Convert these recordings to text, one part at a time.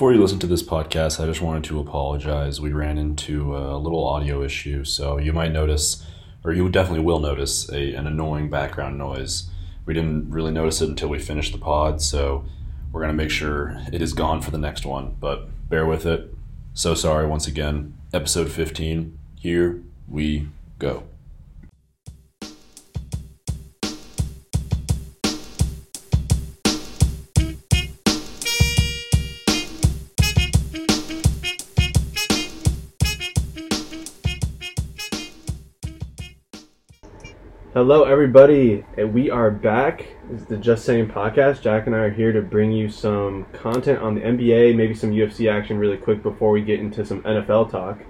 Before you listen to this podcast, I just wanted to apologize. We ran into a little audio issue, so you might notice, or you definitely will notice, a, an annoying background noise. We didn't really notice it until we finished the pod, so we're going to make sure it is gone for the next one, but bear with it. So sorry once again. Episode 15, here we go. Hello, everybody, and we are back. It's the Just Saying podcast. Jack and I are here to bring you some content on the NBA, maybe some UFC action really quick before we get into some NFL talk.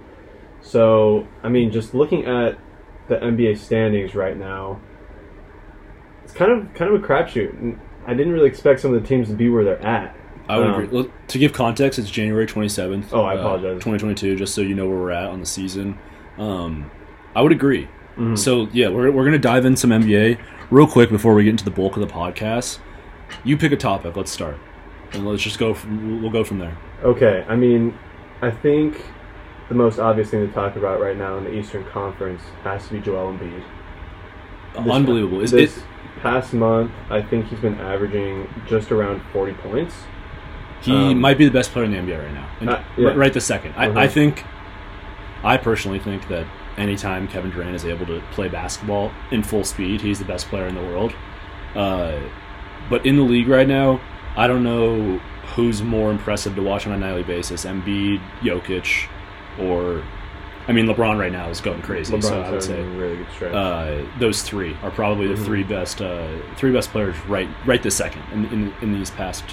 So, I mean, just looking at the NBA standings right now, it's kind of kind of a crapshoot. I didn't really expect some of the teams to be where they're at. I would Um, agree. Look, to give context, it's January 27th. Oh, I apologize. 2022, just so you know where we're at on the season. Um, I would agree. Mhm. So, yeah, we're, we're going to dive in some NBA real quick before we get into the bulk of the podcast. You pick a topic. Let's start. And let's just go, from, we'll go from there. Okay, I mean, I think the most obvious thing to talk about right now in the Eastern Conference has to be Joel Embiid. This- Unbelievable. Is this it, past month, I think he's been averaging just around 40 points. he um, might be the best player in the NBA right now. Uh, yeah. right, right this second. I, Mhm. I think, I personally think that anytime Kevin Durant is able to play basketball in full speed, he's the best player in the world. Uh, but in the league right now, I don't know who's more impressive to watch on a nightly basis: Embiid, Jokic, or I mean LeBron right now is going crazy. LeBron's so I would say really uh, those three are probably the Mhm. three best uh, three best players right right this second in, in in these past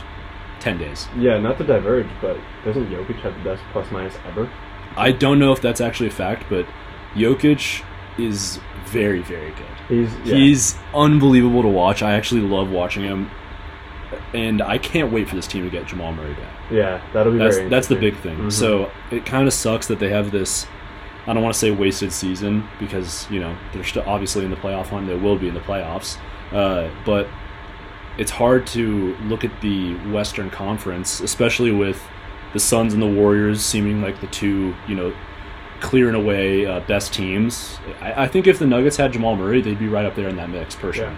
ten days. yeah, not to diverge, but doesn't Jokic have the best plus minus ever? I don't know if that's actually a fact, but Jokic is very very good. He's yeah. He's unbelievable to watch. I actually love watching him, and I can't wait for this team to get Jamal Murray back. yeah, that'll be That's very. that's the big thing. Mhm. So it kind of sucks that they have this. I don't want to say wasted season because you know they're still obviously in the playoff hunt. They will be in the playoffs, uh, but it's hard to look at the Western Conference, especially with the Suns and the Warriors seeming like the two you know clearing away uh, best teams. I, I think if the Nuggets had Jamal Murray, they'd be right up there in that mix. Personally,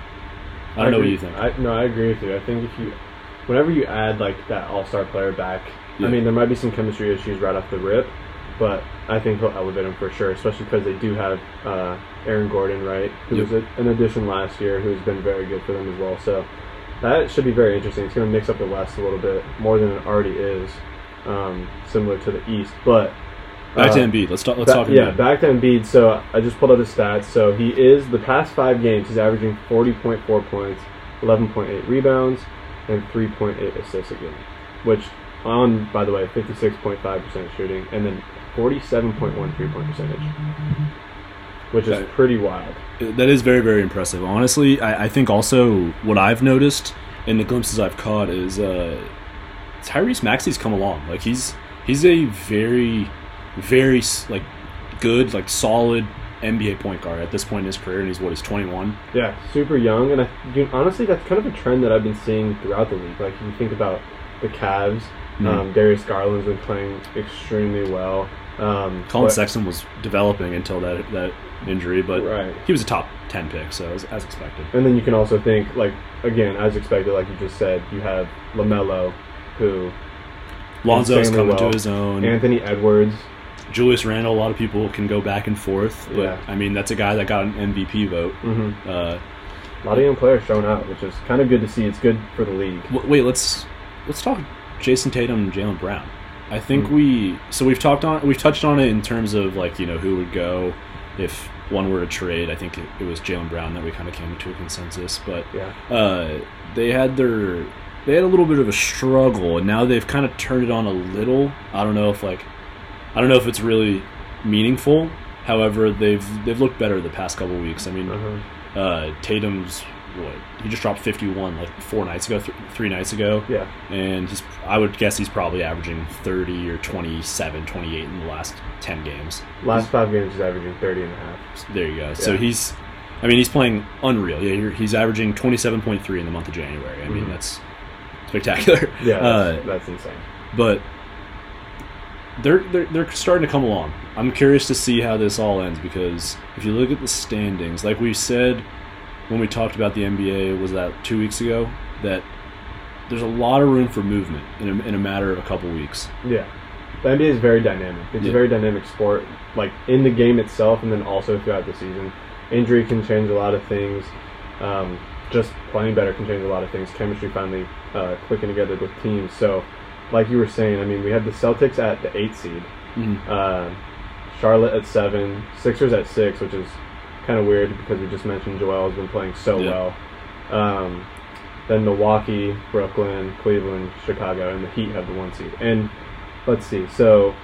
I don't know what you think. I, no, I agree with you. I think if you, whenever you add like that All Star player back, Yeah. I mean, there might be some chemistry issues right off the rip, but I think he'll elevate him for sure. Especially because they do have uh, Aaron Gordon, right, who Yep. was a, an addition last year, who's been very good for them as well. So that should be very interesting. It's going to mix up the West a little bit more than it already is, um, similar to the East, but. Back to uh, Embiid. Let's talk. Let's Ba- talk. yeah, Embiid. back to Embiid. So I just pulled up his stats. So he is the past five games. He's averaging forty point four points, eleven point eight rebounds, and three point eight assists a game, which on by the way fifty six point five percent shooting, and then forty seven point one three point percentage, which is That- pretty wild. That is very, very impressive. Honestly, I, I think also what I've noticed in the glimpses I've caught is uh, Tyrese Maxey's come along. Like he's he's a very, very like good, like solid NBA point guard at this point in his career, and he's what he's twenty one. Yeah, super young, and I, you honestly that's kind of a trend that I've been seeing throughout the league. Like if you think about the Cavs, Mhm. um, Darius Garland's been playing extremely well. Um, Collin but- Sexton was developing until that that injury, but right. he was a top ten pick, so as, as expected. And then you can also think, like, again, as expected, like you just said, you have LaMelo, who, Lonzo's coming well. to his own. Anthony Edwards. Julius Randle. A lot of people can go back and forth, but Yeah. I mean that's a guy that got an MVP vote. Mm-hmm. Uh, A lot of young players showing out, which is kind of good to see. It's good for the league. W- Wait, let's let's talk Jayson Tatum and Jaylen Brown. I think Hmm. we so we've talked on we've touched on it in terms of like you know who would go if one were to trade. I think it, it was Jaylen Brown that we kind of came to a consensus, but Yeah. uh, they had their they had a little bit of a struggle, and now they've kind of turned it on a little. I don't know if like I don't know if it's really meaningful. However, they've they've looked better the past couple weeks. I mean, Uh-huh. uh, Tatum's what he just dropped 51 like four nights ago, th- three nights ago, Yeah. and he's I would guess he's probably averaging 30 or 27, 28 in the last 10 games. Last five games, he's averaging 30 and a half. There you go. So he's, I mean, he's playing unreal. Yeah, you're- he's averaging 27.3 in the month of January. I mean, Mhm. that's spectacular. Yeah, Uh, that's, that's insane. but they're, they're they're starting to come along. I'm curious to see how this all ends because if you look at the standings, like we said when we talked about the NBA, was that two weeks ago? That there's a lot of room for movement in a, in a matter of a couple weeks. Yeah. The NBA is very dynamic. It's Yeah. a very dynamic sport, like in the game itself, and then also throughout the season. Injury can change a lot of things. Um, just playing better can change a lot of things. Chemistry finally uh, clicking together with teams. So, like you were saying, I mean, we had the Celtics at the eight seed, uh, Charlotte at seven, Sixers at six, which is kind of weird because we just mentioned Joel has been playing so Yeah. well. Um, then Milwaukee, Brooklyn, Cleveland, Chicago, and the Heat have the one seed. And let's see, so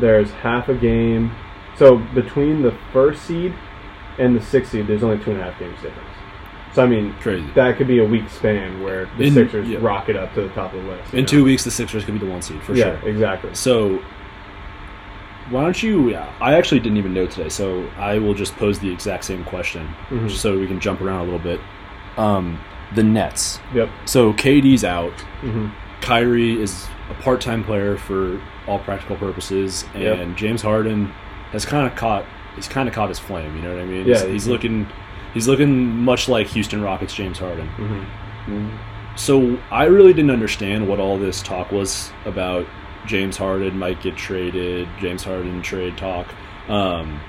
there's half a game. So between the first seed and the sixth seed, there's only two and a half games difference. So I mean, Crazy. that could be a week span where the In- Sixers yeah. rocket up to the top of the list. In know? two weeks, the Sixers could be the one seed for yeah, sure. exactly. So, why don't you? I actually didn't even know today, so I will just pose the exact same question, Mhm. just so we can jump around a little bit. Um, the Nets. Yep. So KD's out. hmm Kyrie is a part-time player for all practical purposes, and Yep. James Harden has kind of caught. He's kind of caught his flame. You know what I mean? Yeah, He's, he's he- looking. He's looking much like Houston Rockets James Harden. hmm So I really didn't understand what all this talk was about. James Harden might get traded. James Harden trade talk. Um,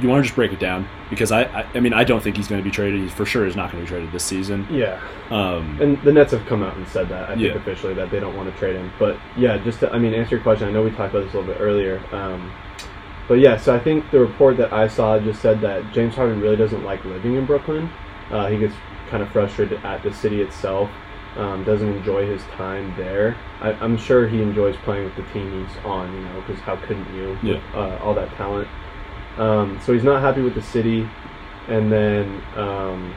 you want to just break it down because I, I, I mean, I don't think he's going to be traded. He for sure is not going to be traded this season. Yeah. Um, And the Nets have come out and said that, I think, Yeah. officially, that they don't want to trade him. But yeah, just to, I mean, answer your question, I know we talked about this a little bit earlier. Um, but yeah, so I think the report that I saw just said that James Harden really doesn't like living in Brooklyn. Uh, he gets kind of frustrated at the city itself, um, doesn't enjoy his time there. I, I'm sure he enjoys playing with the team he's on, you know, because how couldn't you with uh, all that talent? Um, so he's not happy with the city. And then, um,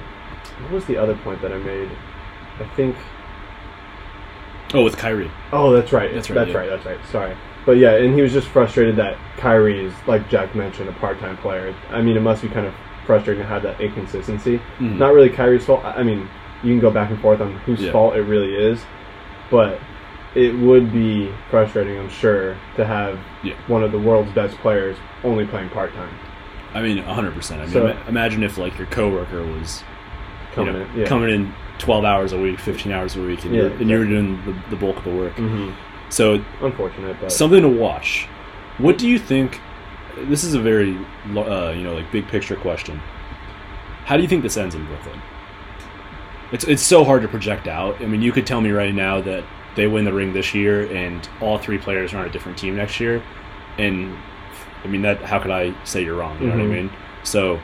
what was the other point that I made? I think. oh, with Kyrie. Oh, that's right. That's right. That's right, right. That's right. Sorry. But yeah, and he was just frustrated that Kyrie is, like Jack mentioned, a part-time player. I mean, it must be kind of frustrating to have that inconsistency. Mhm. Not really Kyrie's fault. I mean, you can go back and forth on whose Yeah. fault it really is, but it would be frustrating, I'm sure, to have Yeah. one of the world's best players only playing part-time I mean, 100. percent I mean, So- ima- imagine if like your coworker was you coming know, in. Yeah. coming in 12 hours a week, 15 hours a week, and, Yeah, you're, and you're doing the, the bulk of the work. hmm So Unfortunate, but something to watch. What do you think? This is a very uh, you know like big picture question. How do you think this ends in Brooklyn? It's it's so hard to project out. I mean, you could tell me right now that they win the ring this year and all three players are on a different team next year, and I mean that. How could I say you're wrong? You know Mhm. what I mean? So,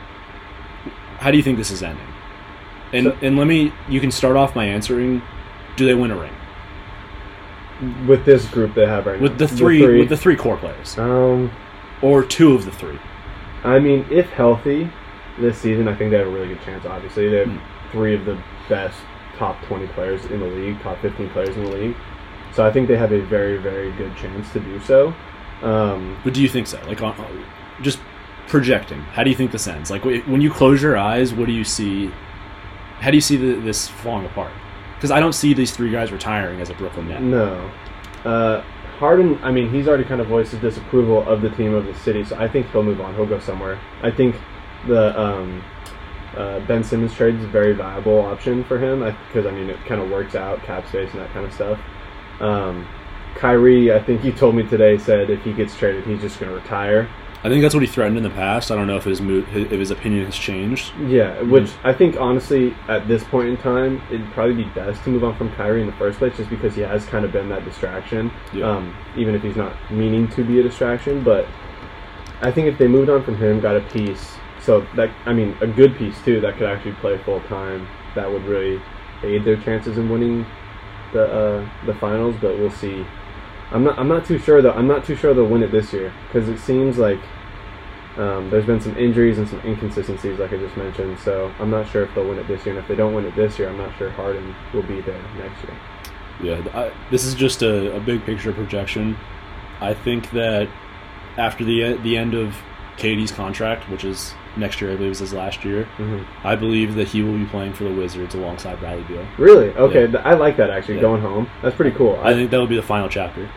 how do you think this is ending? And So- and let me. You can start off by answering. Do they win a ring with this group they have right with now, the three, with the three core players um. or two of the three? I mean, if healthy this season, I think they have a really good chance. Obviously, they have Mm. three of the best top 20 players in the league, top 15 players in the league. So I think they have a very, very good chance to do so. Um, But do you think so? Like, on, just projecting. How do you think this ends? Like, wh- when you close your eyes, what do you see? How do you see the, this falling apart? Because I don't see these three guys retiring as a Brooklyn Net. no. Uh, Harden, I mean, he's already kind of voiced his disapproval of the team of the city, so I think he'll move on. He'll go somewhere. I think the um, uh, Ben Simmons trade is a very viable option for him because, I mean, it kind of works out, cap space and that kind of stuff. Um, Kyrie, I think he told me today, said if he gets traded, he's just going to retire. I think that's what he threatened in the past. I don't know if his mo- if his opinion has changed. Yeah, which I think honestly, at this point in time, it'd probably be best to move on from Kyrie in the first place, just because he has kind of been that distraction. Yeah. Um, even if he's not meaning to be a distraction, but I think if they moved on from him, got a piece, so that I mean a good piece too, that could actually play full time, that would really aid their chances in winning the uh, the finals. But we'll see. I'm not. I'm not too sure though. I'm not too sure they'll win it this year because it seems like um, there's been some injuries and some inconsistencies, like I just mentioned. So I'm not sure if they'll win it this year. And if they don't win it this year, I'm not sure Harden will be there next year. Yeah, I, this is just a, a big picture projection. I think that after the the end of KD's contract, which is next year, I believe is his last year, Mm-hmm. I believe that he will be playing for the Wizards alongside Bradley Beal. Really? Okay, Yeah. I like that actually. Yeah. Going home, that's pretty cool. I think that will be the final chapter.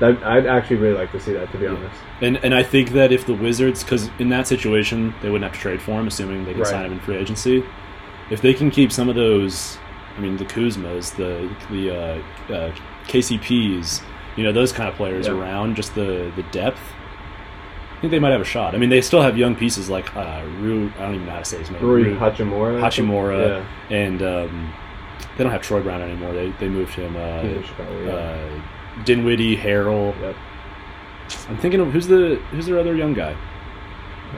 That, I'd actually really like to see that, to be Yeah. honest. And and I think that if the Wizards, because in that situation they wouldn't have to trade for him, assuming they can Right. sign him in free agency. If they can keep some of those, I mean the Kuzmas, the the uh, uh, KCPs, you know those kind of players around, just the the depth. I think they might have a shot. I mean, they still have young pieces like uh, Ru. I don't even know how to say his name. Rui Ru- Hachimura. Hachimura, Yeah. and um, they don't have Troy Brown anymore. They they moved him. Uh, Chicago, yeah. uh, Dinwiddie, Harrell. Yep. I'm thinking of who's the who's their other young guy.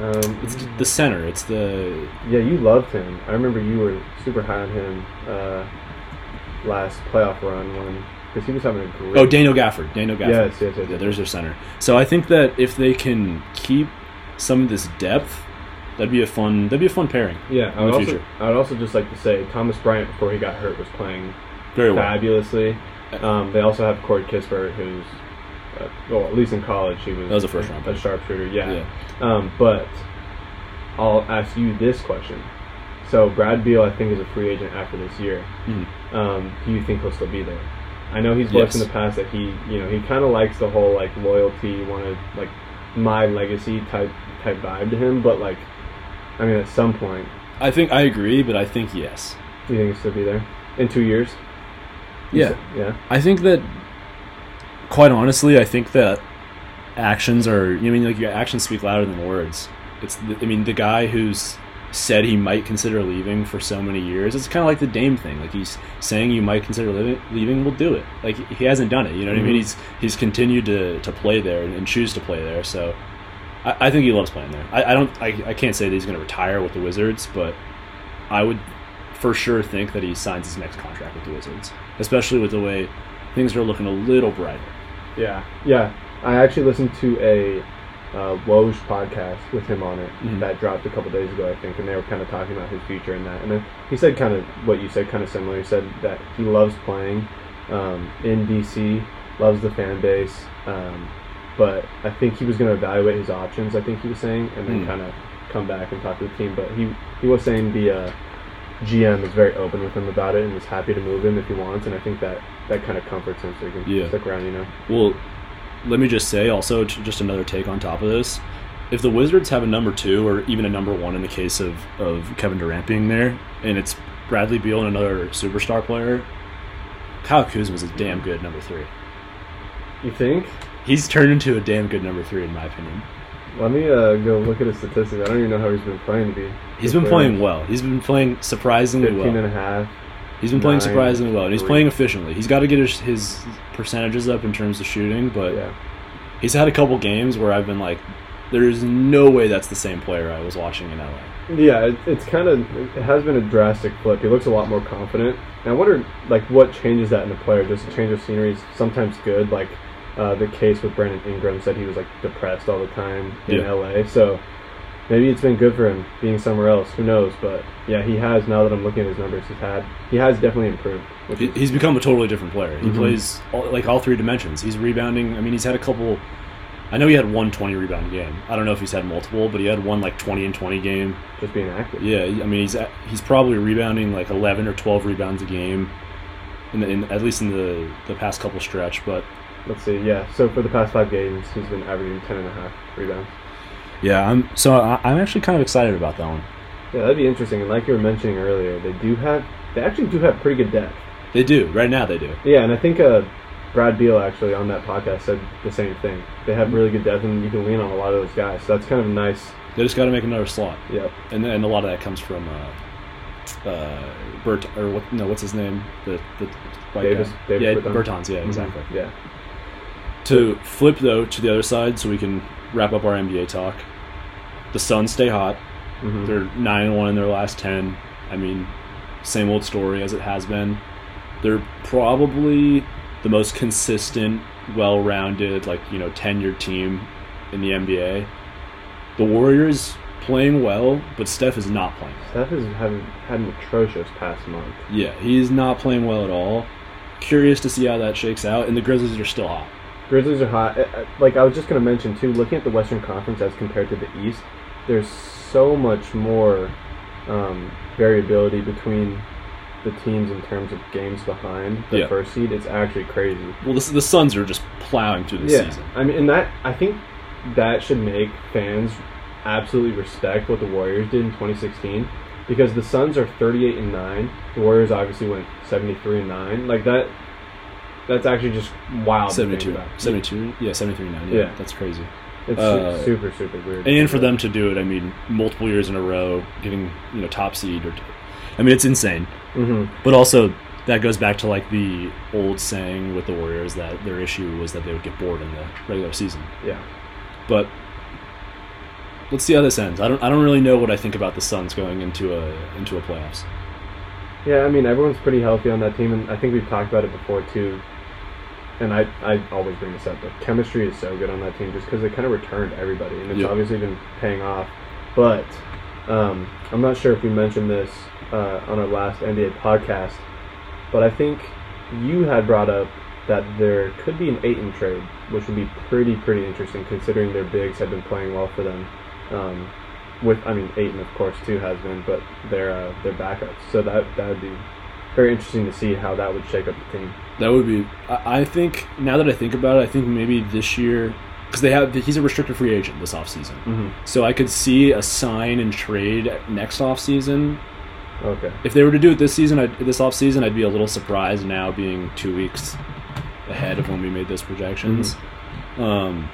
Um, It's the center. It's the yeah, you loved him. I remember you were super high on him uh, last playoff run when because he was having a great. oh Daniel Gafford. Daniel Gafford. yes, yes, yes. Yeah, there's their center. So I think that if they can keep some of this depth, that'd be a fun that'd be a fun pairing. Yeah, I would also. I would also just like to say Thomas Bryant before he got hurt was playing Very well. fabulously. Um, they also have Corey Kispert, who's uh, well, at least in college he was That was a first round a pick. sharpshooter. Yeah. Yeah. Um, but I'll ask you this question. So Brad Beal, I think, is a free agent after this year. Mhm. Um, do you think he'll still be there? I know he's Yes. in the past that he, you know, he kind of likes the whole like loyalty, wanted like my legacy type type vibe to him. But like, I mean, at some point, I think I agree, but I think yes. do you think he'll still be there in two years? You Yeah. yeah. I think that, quite honestly, I think that actions are. You know, I mean, like your actions speak louder than words. It's. I mean, the guy who's said he might consider leaving for so many years. It's kind of like the Dame thing. Like he's saying you might consider leaving. Leaving, will do it. Like he hasn't done it. You know what I mean? Mhm. He's he's continued to, to play there and, and choose to play there. So. I, I think he loves playing there. I, I don't. I, I can't say that he's going to retire with the Wizards, but I would for sure think that he signs his next contract with the Wizards, especially with the way things are looking a little brighter. Yeah, yeah. I actually listened to a uh, Woj podcast with him on it Mhm. that dropped a couple days ago, I think, and they were kind of talking about his future and that. And then he said kind of what you said, kind of similar. He said that he loves playing um, in DC, loves the fan base, um, but I think he was going to evaluate his options. I think he was saying, and then Mm. kind of come back and talk to the team. But he he was saying the uh, GM is very open with him about it and is happy to move him if he wants. And I think that that kind of comforts him so he can Yeah. stick around. You know. Well, let me just say also just another take on top of this. If the Wizards have a number two or even a number one in the case of, of Kevin Durant being there, and it's Bradley Beal and another superstar player, Kyle Kuzma is a damn good number three. You think? He's turned into a damn good number three in my opinion. Let me uh, go look at his statistics. I don't even know how he's been playing to be. He's been playing well. He's been playing surprisingly 15 well. and a half. He's been playing nine, surprisingly well, and he's three. playing efficiently. He's got to get his, his percentages up in terms of shooting, but Yeah. he's had a couple games where I've been like, there's no way that's the same player I was watching in LA. Yeah, it, it's kind of it has been a drastic flip. He looks a lot more confident. And I wonder, like, what changes that in a player? Just a change of scenery is sometimes good. Like uh, the case with Brandon Ingram said he was like depressed all the time in Yeah. LA. So maybe it's been good for him being somewhere else. Who knows? But yeah, he has. Now that I'm looking at his numbers, he's had he has definitely improved. Which He- is, He's become a totally different player. He Mhm. plays all, like all three dimensions. He's rebounding. I mean, he's had a couple. I know he had one 20 rebound game. I don't know if he's had multiple, but he had one like 20 and 20 game. just being active. Yeah, I mean, he's at, he's probably rebounding like 11 or 12 rebounds a game, in, the, in at least in the the past couple stretch. But Let's see. Yeah. So for the past five games, he's been averaging 10 and a half rebounds. Yeah, I'm so I, I'm actually kind of excited about that one. Yeah, that'd be interesting. And like you were mentioning earlier, they do have they actually do have pretty good depth. They do right now. They do. Yeah, and I think uh, Brad Beal actually on that podcast said the same thing. They have really good depth, and you can lean on a lot of those guys. So that's kind of nice. They just got to make another slot, Yep. and then a lot of that comes from uh, uh, Bert or what? No, what's his name? The the white Davis- guy. Davis yeah. Bertans. Yeah, exactly. Mhm. Yeah. To flip though to the other side, so we can wrap up our NBA talk. The Suns stay hot. Mhm. They're nine and one in their last ten. I mean, same old story as it has been. They're probably the most consistent, well-rounded, like you know, tenured team in the NBA. The Warriors playing well, but Steph is not playing. Well. Steph has had, had an atrocious past month. Yeah, he's not playing well at all. Curious to see how that shakes out, and the Grizzlies are still hot. Grizzlies are hot. Uh, uh, Like I was just going to mention too, looking at the Western Conference as compared to the East, there's so much more um, variability between the teams in terms of games behind the Yeah. first seed, it's actually crazy. Well, this, the Suns are just plowing through this season. I mean, and that I think that should make fans absolutely respect what the Warriors did in 2016 because the Suns are 38 and nine. The Warriors obviously went 73 and nine. Like that. That's actually just wild. to think 72, about. 72, yeah, 73 9. Yeah, Yeah. that's crazy. It's Uh, super super weird. And for them to do it, I mean, multiple years in a row, getting you know top seed, or I mean, it's insane. hmm But also, that goes back to like the old saying with the Warriors that their issue was that they would get bored in the regular season. Yeah. But let's see how this ends. I don't. I don't really know what I think about the Suns going into a into a playoffs. Yeah, I mean everyone's pretty healthy on that team, and I think we've talked about it before too. And I, I always bring this up, but chemistry is so good on that team just because they kind of returned everybody, and it's Yeah. obviously been paying off. But um, I'm not sure if we mentioned this uh, on our last NBA podcast, but I think you had brought up that there could be an Ayton trade, which would be pretty pretty interesting considering their bigs have been playing well for them. Um, with I mean Ayton of course too has been, but their uh, their backups. So that that would be very interesting to see how that would shake up the team. That would be. I, I think now that I think about it, I think maybe this year because they have he's a restricted free agent this offseason. Mm-hmm. So I could see a sign and trade next offseason. Okay. If they were to do it this season, I'd, this offseason, I'd be a little surprised now being two weeks ahead of when we made those projections. Um,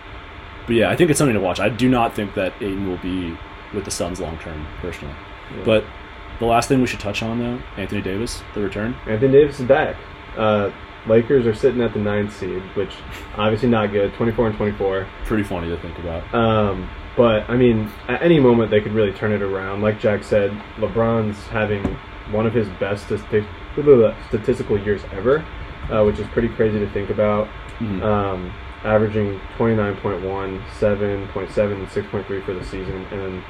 but yeah, I think it's something to watch. I do not think that Ayton will be with the Suns long term, personally. Yeah. But the last thing we should touch on, though, Anthony Davis, the return. Anthony Davis is back. Uh, Lakers are sitting at the ninth seed, which obviously not good. Twenty four and twenty four. Pretty funny to think about. Um, but I mean, at any moment they could really turn it around. Like Jack said, LeBron's having one of his best statistical years ever, uh, which is pretty crazy to think about. Mhm. Um, averaging 29.1, 7.7, and 6.3 for the season, and then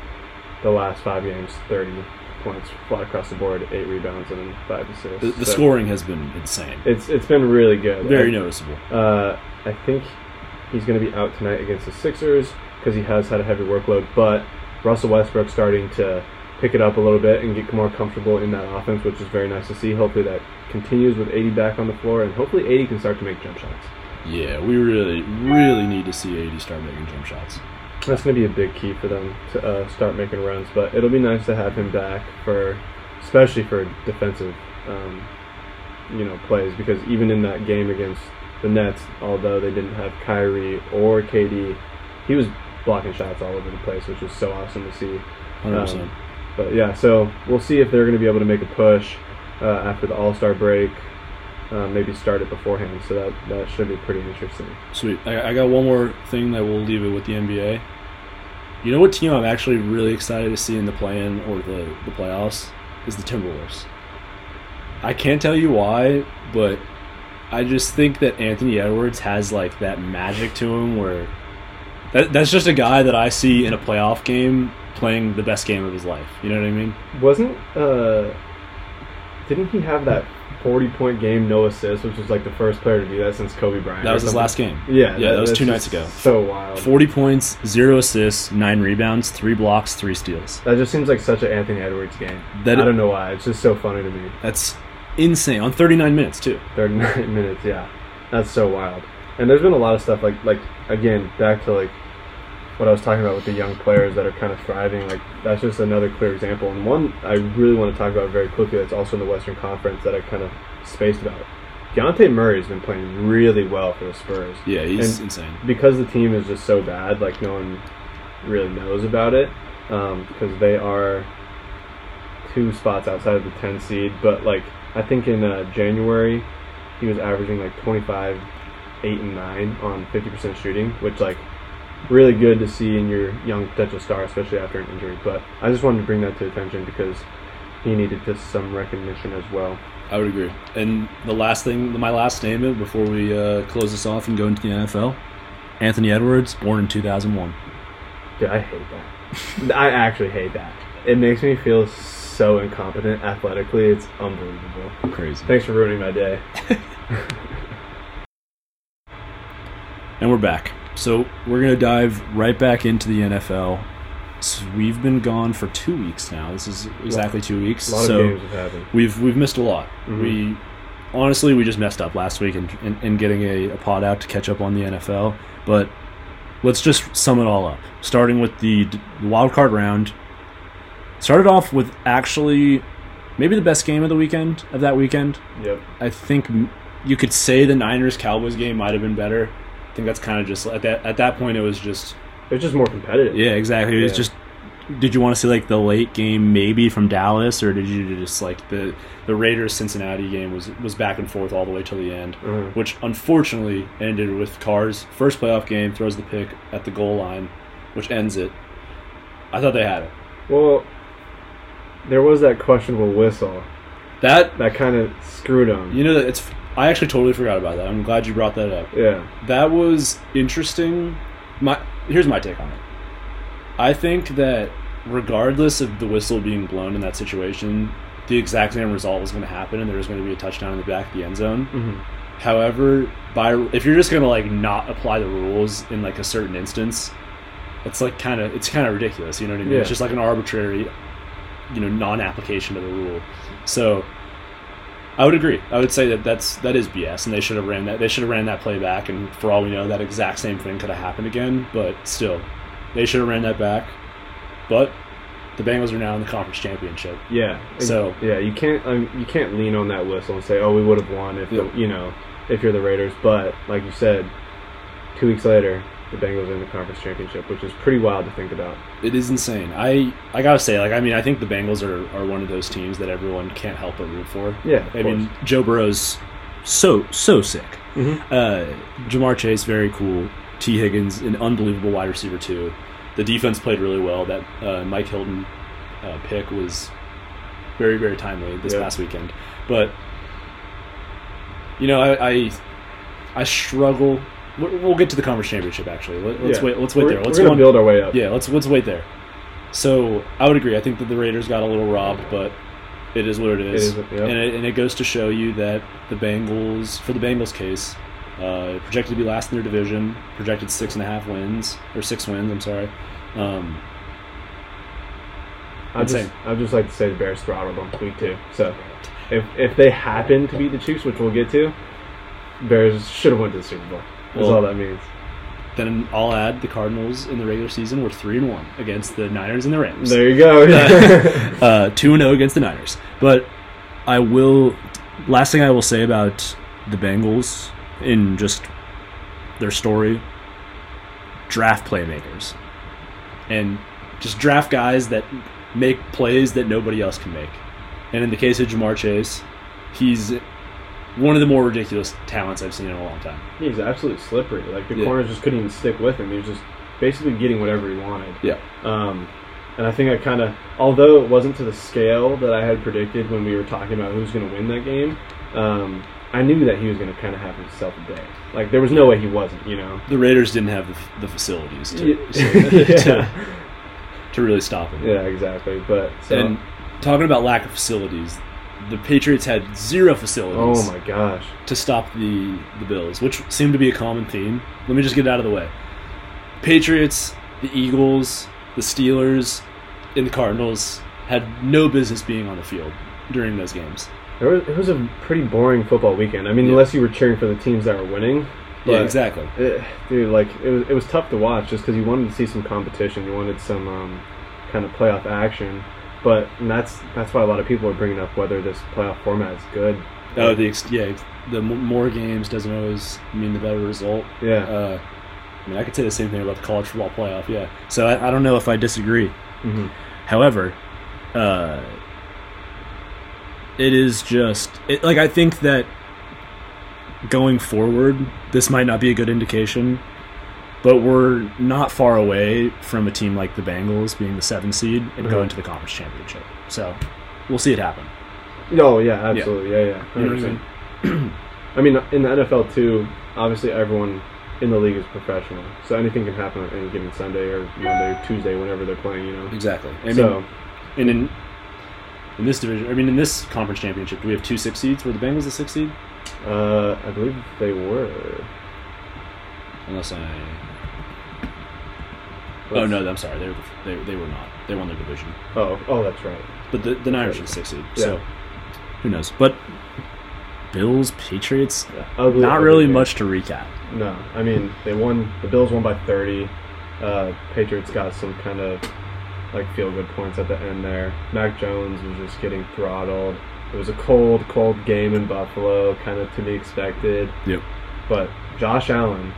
the last five games, 30 points flat across the board, eight rebounds, and five assists. the the So scoring has been insane. It's it's been really good. Very I- noticeable. uh, I think he's going to be out tonight against the Sixers because he has had a heavy workload. But Russell Westbrook starting to pick it up a little bit and get more comfortable in that offense, which is very nice to see. Hopefully that continues with AD back on the floor, and hopefully AD can start to make jump shots. Yeah, we really, really need to see AD start making jump shots. That's going to be a big key for them to uh, start making runs. But it'll be nice to have him back for, especially for defensive, um, you know, plays because even in that game against the Nets, although they didn't have Kyrie or KD, he was blocking shots all over the place, which was so awesome to see. 100%. Um, But yeah, so we'll see if they're going to be able to make a push uh, after the All Star break. Uh, maybe start it beforehand, so that that should be pretty interesting. Sweet. I, I got one more thing that we'll leave it with the NBA. You know what team I'm actually really excited to see in the play-in or the, the playoffs is the Timberwolves. I can't tell you why, but I just think that Anthony Edwards has like that magic to him where that, that's just a guy that I see in a playoff game playing the best game of his life. You know what I mean? Wasn't uh, didn't he have that forty point game, no assists, which was like the first player to do that since Kobe Bryant? That was his last game. Yeah, Yeah, that was two nights ago. So wild. 40 points, 0 assists, 9 rebounds, 3 blocks, 3 steals. That just seems like such an Anthony Edwards game. That I don't know why. It's just so funny to me. That's insane on 39 minutes too. 39 minutes, yeah. That's so wild. And there's been a lot of stuff like like again, back to like what I was talking about with the young players that are kind of thriving, like that's just another clear example. And one I really want to talk about very quickly that's also in the Western Conference that I kind of spaced about. Dejounte Murray's been playing really well for the Spurs. Yeah, he's And- insane. Because the team is just so bad, like no one really knows about it. Um, because they are two spots outside of the 10 seed. But like I think in uh, January he was averaging like 25, 8 and 9 on 50% shooting, which like really good to see in your young potential star, especially after an injury. But I just wanted to bring that to attention because he needed just some recognition as well. I would agree. And the last thing, my last statement before we uh, close this off and go into the NFL Anthony Edwards, born in 2001. Dude, I hate that. I actually hate that. It makes me feel so incompetent athletically. It's unbelievable. Crazy. Thanks for ruining my day. And we're back. So we're going to dive right back into the NFL. So we've been gone for two weeks now. This is exactly two weeks. A lot so of games have happened. we've we've missed a lot. Mhm. We honestly we just messed up last week in, in, in getting a, a pod out to catch up on the NFL. But let's just sum it all up. Starting with the, d- wild card round. Started off with actually maybe the best game of the weekend of that weekend. Yep. I think m- you could say the Niners Cowboys game might have been better. Think that's kind of just at that at that point it was just It was just more competitive. yeah exactly. It was Yeah. just did you want to see like the late game maybe from Dallas or did you just like the the Raiders Cincinnati game was was back and forth all the way till the end, Uh-huh. which unfortunately ended with Carr's first playoff game throws the pick at the goal line, which ends it. I thought they had it. Well, there was that questionable whistle That that kind of screwed them. you know that it's I actually totally forgot about that. I'm glad you brought that up. Yeah. that was interesting. My here's my take on it. I think that regardless of the whistle being blown in that situation, the exact same result was going to happen, and there was going to be a touchdown in the back of the end zone. hmm However, by if you're just going to like not apply the rules in like a certain instance, it's like kind of it's kind of ridiculous. You know what I mean? Yeah. It's just like an arbitrary, you know, non-application of the rule. So. I would agree. I would say that that's that is BS, and they should have ran that. They should have ran that play back, and for all we know, that exact same thing could have happened again. But still, they should have ran that back. But the Bengals are now in the conference championship. Yeah. So- yeah, you can't um, you can't lean on that whistle and say, "Oh, we would have won if Yeah. the, you know if you're the Raiders." But like you said, two weeks later, the Bengals in the conference championship, which is pretty wild to think about. It is insane. I I gotta say, like, I mean, I think the Bengals are, are one of those teams that everyone can't help but root for. Yeah. I mean, course. Joe Burrow's so so sick. Mhm. Uh, Ja'Marr Chase, very cool. Tee Higgins, an unbelievable wide receiver too. The defense played really well. That uh, Mike Hilton uh, pick was very very timely this Yeah. past weekend. But you know, I I, I struggle. We- We'll get to the conference championship actually. Let, us Yeah. wait. Let's wait we're, there. Let's gonna build our way up. yeah, let's let's wait there. So I would agree. I think that the Raiders got a little robbed, but it is what it is, is, yeah. and, it, and it goes to show you that the Bengals, for the Bengals case, uh, projected to be last in their division, projected six and a half wins or six wins. I'm sorry. Um, I just. I'd just like to say the Bears throttled them week two. So if if they happen to beat the Chiefs, which we'll get to, Bears should have went to the Super Bowl. That's Well- all that means. then I'll add the Cardinals in the regular season were three and one against the Niners and the Rams. There you go. uh, 2 0 against the Niners. But I will. Last thing I will say about the Bengals in just their story draft playmakers. And just draft guys that make plays that nobody else can make. And in the case of Ja'Marr Chase, he's one of the more ridiculous talents I've seen in a long time. He's absolutely slippery. Like the Yeah. corners just couldn't even stick with him. He was just basically getting whatever he wanted. Yeah. Um, and I think I kind of, although it wasn't to the scale that I had predicted when we were talking about who's going to win that game, um, I knew that he was going to kind of have himself a day. Like there was no way he wasn't. You know. The Raiders didn't have the, the facilities to, Yeah. to, to really stop him. Yeah, exactly. But so, And talking about lack of facilities, the Patriots had zero facilities oh my gosh, to stop the the Bills, which seemed to be a common theme. Let me just get it out of the way. Patriots, the Eagles, the Steelers, and the Cardinals had no business being on the field during those games. it was, a pretty boring football weekend. I mean, Yeah. unless you were cheering for the teams that were winning. yeah, exactly. It, dude, like it was, it was tough to watch just because you wanted to see some competition. You wanted some um, kind of playoff action, but and that's that's why a lot of people are bringing up whether this playoff format is good. Oh, the yeah, the more games doesn't always mean the better result. yeah, Uh, I mean, I could say the same thing about the college football playoff. Yeah, so I, I don't know if I disagree. hmm However, uh, it is just it, like I think that going forward, this might not be a good indication, but we're not far away from a team like the Bengals being the seven seed and Mhm. going to the conference championship. So we'll see it happen. Oh yeah, absolutely, yeah, yeah, You know I mean, in the NFL too, obviously everyone in the league is professional, so anything can happen on any given Sunday or Monday or Tuesday, whenever they're playing. You know, Exactly. I mean, so and in in this division, I mean, in this conference championship, do we have two six seeds? Were the Bengals the six seed? uh, I believe they were. Unless I. Oh no, I'm sorry. They were the, they, they were not. They won their division. Oh, oh, that's right. But the, the Niners are the Yeah. so who knows? But Bills, Patriots, Yeah. Ugly, not ugly really game. much to recap. No, I mean they won. The Bills won by thirty. Uh, Patriots got some kind of like feel good points at the end there. Mac Jones was just getting throttled. It was a cold, cold game in Buffalo, kind of to be expected. Yep. But Josh Allen,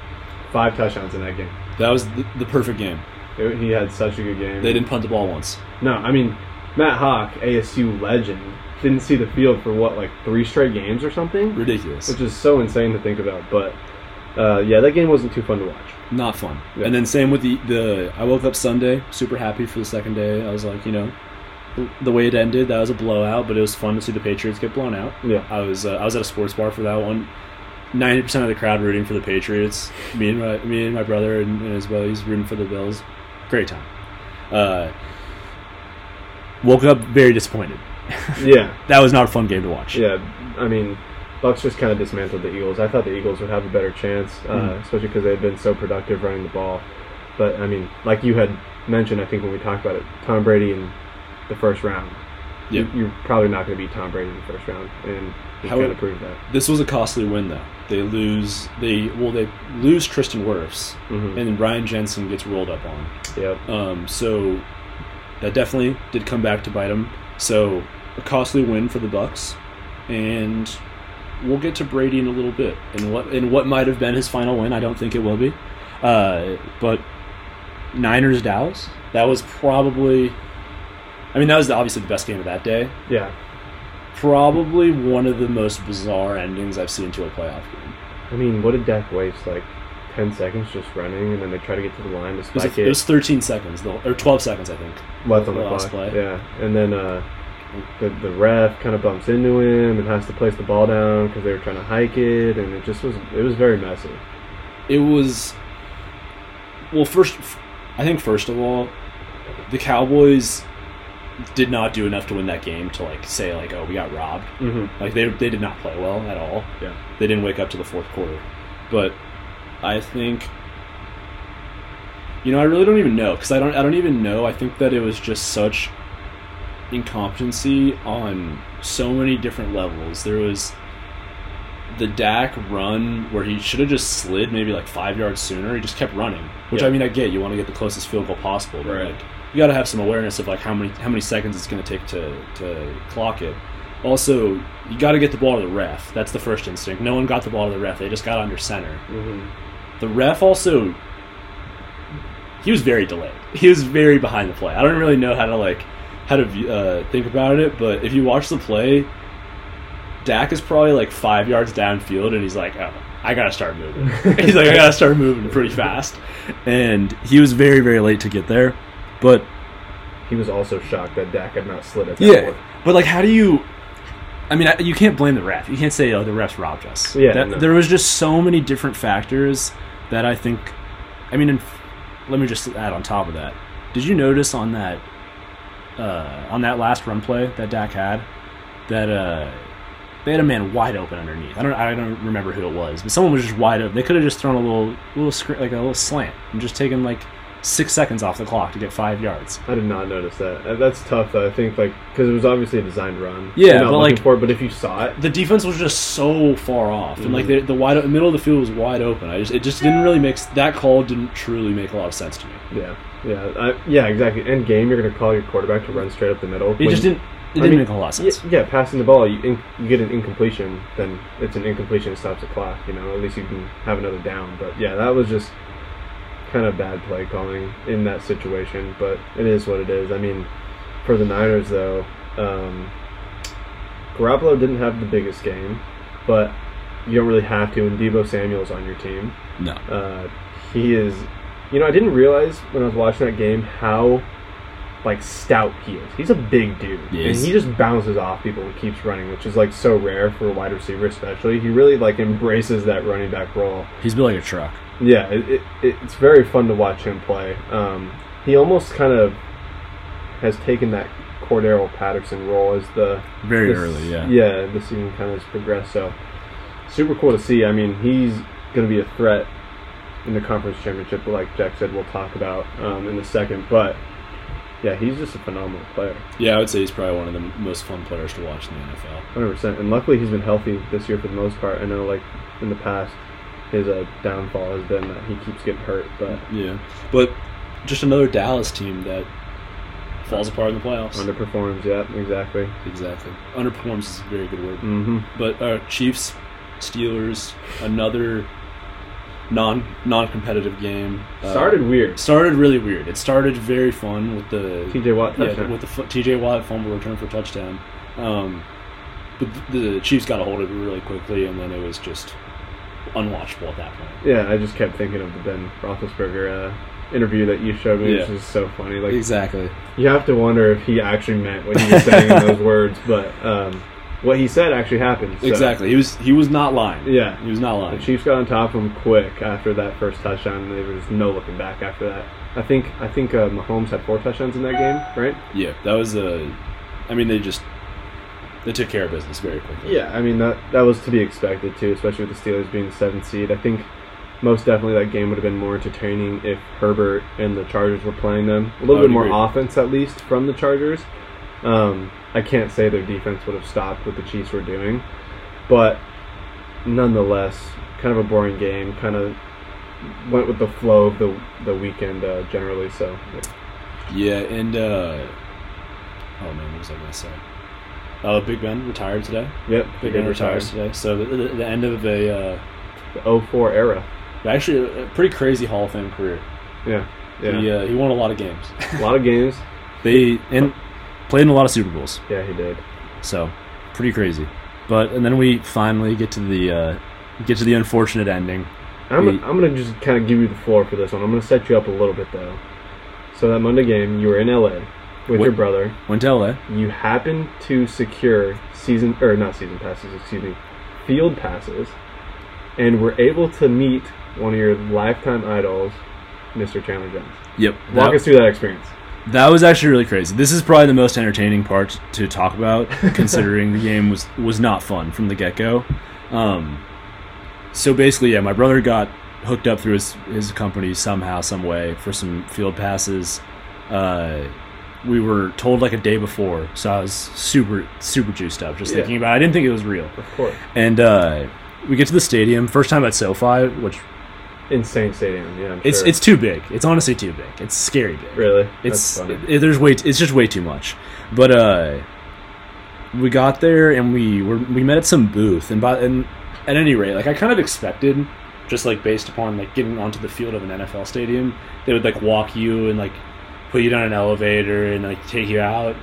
five touchdowns in that game. That was the, the perfect game. It- he had such a good game. They didn't punt the ball once. No, I mean Matt Haack, ASU legend, didn't see the field for what like three straight games or something, Ridiculous. which is so insane to think about. But uh, yeah, that game wasn't too fun to watch. Not fun. Yeah. And then same with the the. I woke up Sunday super happy for the second day. I was like, you know, the way it ended, that was a blowout, but it was fun to see the Patriots get blown out. Yeah. I was uh, I was at a sports bar for that one. Ninety percent of the crowd rooting for the Patriots. Me and my me and my brother and, and his buddies rooting for the Bills. Great time. Uh, woke up very disappointed. Yeah, That was not a fun game to watch. yeah. I mean, Bucks just kind of dismantled the Eagles. I thought the Eagles would have a better chance, uh, Mhm. especially because they had been so productive running the ball. But I mean, like you had mentioned, I think when we talked about it, Tom Brady in the first round. Yeah. You, you're probably not going to beat Tom Brady in the first round, and he How- kind of proved that. This was a costly win though. They lose they well they lose Tristan Wirfs hmm and then Ryan Jensen gets rolled up on. Yep. Um, so that definitely did come back to bite them. So a costly win for the Bucks, and we'll get to Brady in a little bit. And what and what might have been his final win, I don't think it will be. Uh, but Niners Dallas, that was probably. I mean, that was obviously the best game of that day. Yeah. Probably one of the most bizarre endings I've seen to a playoff game. I mean, what did Dak waste? Like ten seconds just running, and then they try to get to the line to It was, spike it it. was 13 seconds, though, or 12 seconds, I think. left on the the last clock. play. Yeah, and then uh, the the ref kind of bumps into him and has to place the ball down because they were trying to hike it, and it just was it was very messy. it was well first i think first of all the cowboys did not do enough to win that game to like say like oh we got robbed Mm-hmm. like they, they did not play well at all Yeah. they didn't wake up to the fourth quarter but i think you know i really don't even know because i don't i don't even know i think that it was just such incompetency on so many different levels there was the Dak run where he should have just slid maybe like five yards sooner. He just kept running, which Yeah. I mean I get. You want to get the closest field goal possible, but Right. like you got to have some awareness of like how many how many seconds it's going to take to to clock it. Also, you got to get the ball to the ref. That's the first instinct. No one got the ball to the ref. They just got under center. Mm-hmm. The ref also he was very delayed. He was very behind the play. I don't really know how to like how to uh, think about it, but if you watch the play, Dak is probably like five yards downfield, and he's like, "Oh, I gotta start moving." he's like, "I gotta start moving pretty fast," and he was very very late to get there. But He was also shocked that Dak had not slid at that yeah, point. but like, how do you? I mean, you can't blame the ref. You can't say, "Oh, the refs robbed us." Yeah, That- no. there was just so many different factors that I think. I mean, and let me just add on top of that. Did you notice on that uh, on that last run play that Dak had that uh, they had a man wide open underneath? I don't I don't remember who it was, but someone was just wide open. They could have just thrown a little little screen, like a little slant and just taken like six seconds off the clock to get five yards. I did not notice that. Uh, That's tough, though. I think like because it was obviously a designed run. Yeah, but, looking like- for it, but if you saw it, the defense was just so far off, and like Mhm. the, the wide the middle of the field was wide open. I just it just didn't really make that call didn't truly make a lot of sense to me. yeah, yeah, I, yeah, exactly. End game, you're going to call your quarterback to run straight up the middle. It When- just didn't it I didn't mean, make a lot of Yeah, sense. yeah, passing the ball, you, in, you get an incompletion, then it's an incompletion. It stops the clock. You know, at least you can have another down. But yeah, that was just kind of bad play calling in that situation. But it is what it is. I mean, for the Niners though, um, Garoppolo didn't have the biggest game, but you don't really have to. And Deebo Samuel's on your team. No, Uh, he is, you know, I didn't realize when I was watching that game how like stout he is. He's a big dude, and he just bounces off people and keeps running, which is like so rare for a wide receiver, especially. He really like embraces that running back role. he's built like a truck. Yeah, it, it, it, it's very fun to watch him play. Um, he almost kind of has taken that Cordarrelle Patterson role as the Very this- early, yeah. Yeah, the season kind of has progressed. So super cool to see. I mean, he's going to be a threat in the conference championship, like Jack said, we'll talk about um, in a second. But yeah, he's just a phenomenal player, Yeah, I would say he's probably one of the most fun players to watch in the NFL. hundred percent. And luckily, he's been healthy this year for the most part. I know, like in the past, his uh, downfall has been that he keeps getting hurt, but Yeah, but just another Dallas team that falls apart in the playoffs. underperforms. Yeah, exactly. exactly, underperforms is a very good word. hmm But uh, Chiefs, Steelers, another non non competitive game. Uh, Started weird. started really weird. It started very fun with the T.J. Watt yeah, with the T.J. Watt fumble return for touchdown. Um, but the Chiefs got a hold of it really quickly, and then it was just unwatchable at that point. Yeah, I just kept thinking of the Ben Roethlisberger uh, interview that you showed me, which is so funny. Like Exactly. you have to wonder if he actually meant what he was saying in those words, but um, what he said actually happened. so- Exactly. He was he was not lying. Yeah. He was not lying. The lying. Chiefs got on top of him quick after that first touchdown, there was no looking back after that. I think I think uh, Mahomes had four touchdowns in that game, right? Yeah, that was a. I mean, they just they took care of business very quickly. Yeah, I mean that that was to be expected too, especially with the Steelers being the seventh seed. I think most definitely that game would have been more entertaining if Herbert and the Chargers were playing them. A little bit more agree. offense at least from the Chargers. Um, I can't say their defense would have stopped what the Chiefs were doing, but nonetheless, kind of a boring game. Kind of went with the flow of the the weekend uh, generally. So Yeah, and uh, oh man, what was I gonna say? Uh, Big Ben retired today. yep, Big Ben retires today. So the, the, the end of a uh, The 04 era. actually a, a pretty crazy Hall of Fame career. Yeah, yeah. He uh, he won a lot of games. A lot of games. they and played in a lot of Super Bowls. Yeah, he did. So pretty crazy. But and then we finally get to the uh, get to the unfortunate ending. I'm, We- I'm gonna just kind of give you the floor for this one. I'm gonna set you up a little bit though. So that Monday game, you were in LA with What- your brother. Went to LA. You happened to secure season or not season passes, excuse me, field passes, and were able to meet one of your lifetime idols, Mr. Chandler Jones. Yep. Walk That, us through that experience. that was actually really crazy. This is probably the most entertaining part to talk about, considering the game was was not fun from the get go. Um, so basically, yeah, my brother got hooked up through his his company somehow, some way for some field passes. Uh, we were told like a day before, so I was super super juiced up just Yeah. thinking about. it. I didn't think it was real. Of course, And uh, we get to the stadium, first time at SoFi, which insane stadium. Yeah, I'm it's sure. it's too big. It's honestly too big. It's scary big. really It's it- there's way t- it's just way too much. But uh, we got there and we were we met at some booth and by and at any rate, like I kind of expected, just like based upon like getting onto the field of an NFL stadium, they would like walk you and like put you down an elevator and like take you out.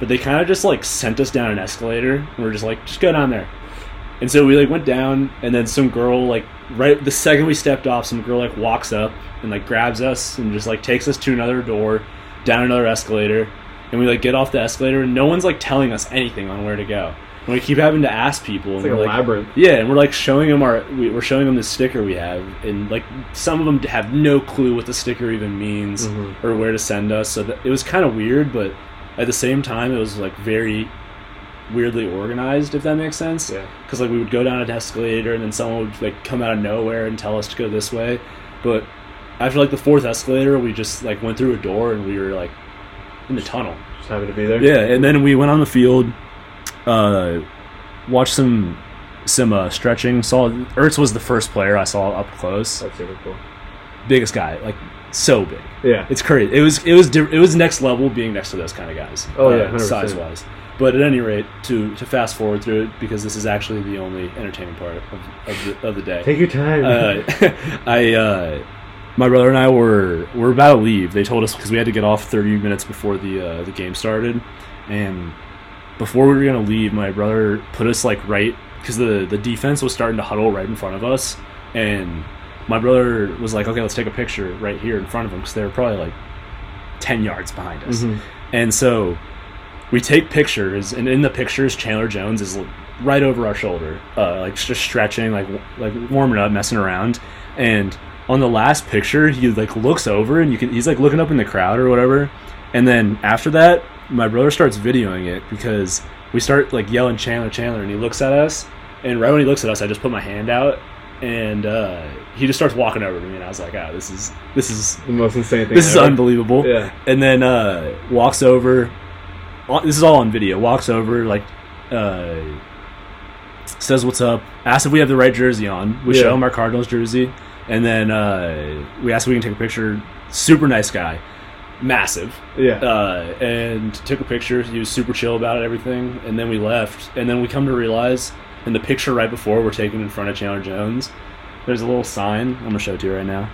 But they kind of just like sent us down an escalator. And we're just like, just go down there. And so we like went down, and then some girl like right the second we stepped off, some girl like walks up and like grabs us and just like takes us to another door, down another escalator, and we like get off the escalator, and no one's like telling us anything on where to go. And we keep having to ask people. It's and like a we're, labyrinth. yeah, and we're like showing them our we, we're showing them the sticker we have, and like some of them have no clue what the sticker even means Mhm. or where to send us. So that, it was kind of weird, but at the same time, it was like very weirdly organized, if that makes sense. Yeah. Because like we would go down an escalator, and then someone would like come out of nowhere and tell us to go this way. But after like the fourth escalator, we just like went through a door, and we were like in the tunnel. Just having to be there. Yeah, and then we went on the field, uh, watched some some uh, stretching. Saw Ertz was the first player I saw up close. That's super cool. Biggest guy, like so big. Yeah. It's crazy. It was it was it was next level being next to those kind of guys. Oh, yeah, 100%. size wise. But at any rate, to to fast forward through it because this is actually the only entertaining part of, of the of the day. Take your time. uh, I uh, my brother and I were were about to leave. They told us because we had to get off 30 minutes before the uh, the game started, and before we were gonna leave, my brother put us like right because the the defense was starting to huddle right in front of us, and my brother was like, "Okay, let's take a picture right here in front of them," because they were probably like 10 yards behind us, Mhm. and so we take pictures, and in the pictures, Chandler Jones is right over our shoulder, uh, like just stretching, like like warming up, messing around. And on the last picture, he like looks over, and you can he's like looking up in the crowd or whatever. And then after that, my brother starts videoing it because we start like yelling Chandler, Chandler, and he looks at us. And right when he looks at us, I just put my hand out, and uh, he just starts walking over to me, and I was like, "Ah, this is this is The most insane thing. this is unbelievable." Yeah. And then uh, walks over. uh, This is all on video. Walks over, like, uh, says what's up. Asks if we have the right jersey on. We Yeah. show him our Cardinals jersey, and then uh, we ask if we can take a picture. Super nice guy, massive Yeah. uh, and took a picture. He was super chill about it, everything. And then we left. And then we come to realize in the picture right before we're taken in front of Chandler Jones, there's a little sign. I'm gonna show it to you right now.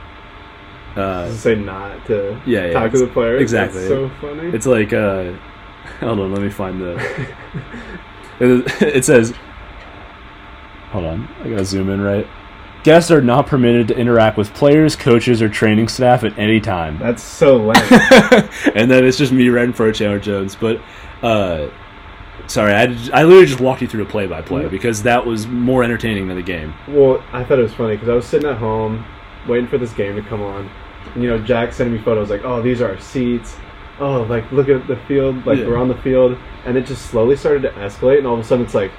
Uh, say not to yeah, yeah, talk to the players? exactly. That's so funny. it's like uh, hold on, let me find the. It, it says, hold on, I gotta zoom in right. Guests are not permitted to interact with players, coaches, or training staff at any time. That's so lame. and then it's just me right for front of Chandler Jones. But uh, sorry, I, I literally just walked you through a play by play because that was more entertaining than the game. well, I thought it was funny because I was sitting at home waiting for this game to come on. And, you know, Jack sending me photos like, oh, these are our seats. Oh, like, look at the field. Like, Yeah. we're on the field. And it just slowly started to escalate. And all of a sudden, it's like,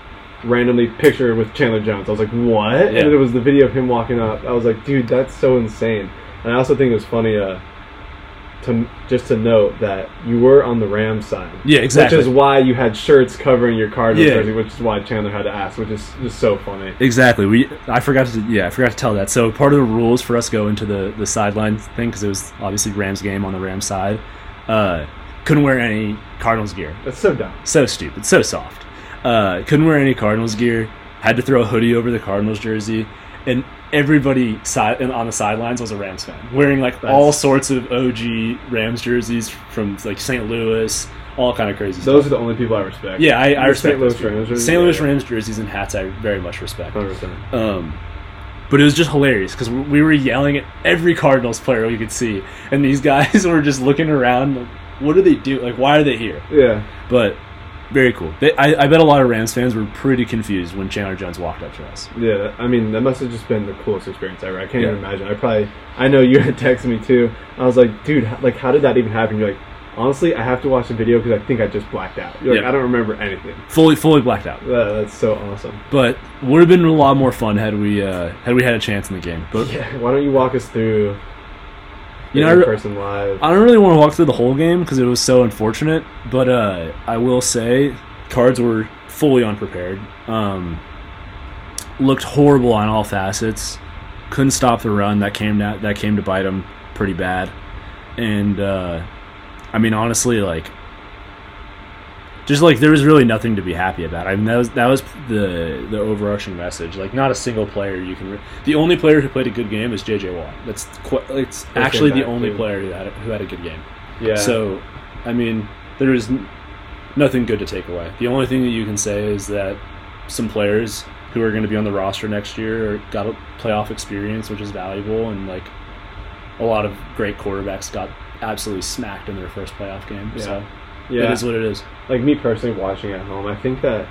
randomly picture with Chandler Jones. I was like, what? Yeah. And it was the video of him walking up. I was like, dude, that's so insane. And I also think it was funny uh, to just to note that you were on the Rams side. Yeah, exactly. Which is why you had shirts covering your Cardinals Yeah. jersey, which is why Chandler had to ask, which is just so funny. Exactly. We I forgot to yeah I forgot to tell that. So part of the rules for us going to the the sideline thing because it was obviously Rams game on the Rams side. Uh, couldn't wear any Cardinals gear. That's so dumb. So stupid. So soft. Uh, couldn't wear any Cardinals gear. Had to throw a hoodie over the Cardinals jersey, and everybody side on the sidelines was a Rams fan, wearing like all sorts of OG Rams jerseys from like St. Louis, all kind of crazy Those are the only people I respect. Yeah, I, I respect St. Louis. Rams jerseys, St. Louis. Rams jerseys and hats. I very much respect. 100%. Um, but it was just hilarious because we were yelling at every Cardinals player we could see, and these guys were just looking around. Like, what do they do? Like, why are they here? Yeah. But very cool. They, I, I bet a lot of Rams fans were pretty confused when Chandler Jones walked up to us. Yeah, I mean, that must have just been the coolest experience ever. I can't Yeah. even imagine. I probably, I know you had texted me too. I was like, dude, like, how did that even happen? You're like, honestly, I have to watch the video because I think I just blacked out. You're like, Yeah. I don't remember anything. Fully, fully blacked out. Yeah, that's so awesome. But would have been a lot more fun had we uh, had we had a chance in the game. But Yeah, why don't you walk us through You know, the I re- in-person live? I don't really want to walk through the whole game because it was so unfortunate. But uh, I will say, cards were fully unprepared. Um, looked horrible on all facets. Couldn't stop the run. That came that that came to bite them pretty bad. And uh, I mean, honestly, like, just like there was really nothing to be happy about. I mean, that was that was the the overarching message. Like, not a single player you can. Re- the only player who played a good game is J.J. Watt. That's qu- it's actually the only too. player who had a, who had a good game. yeah. So, I mean, there is n- nothing good to take away. The only thing that you can say is that some players who are going to be on the roster next year got a playoff experience, which is valuable, and like a lot of great quarterbacks got absolutely smacked in their first playoff game. So yeah. it is what it is. like me personally watching at home, I think that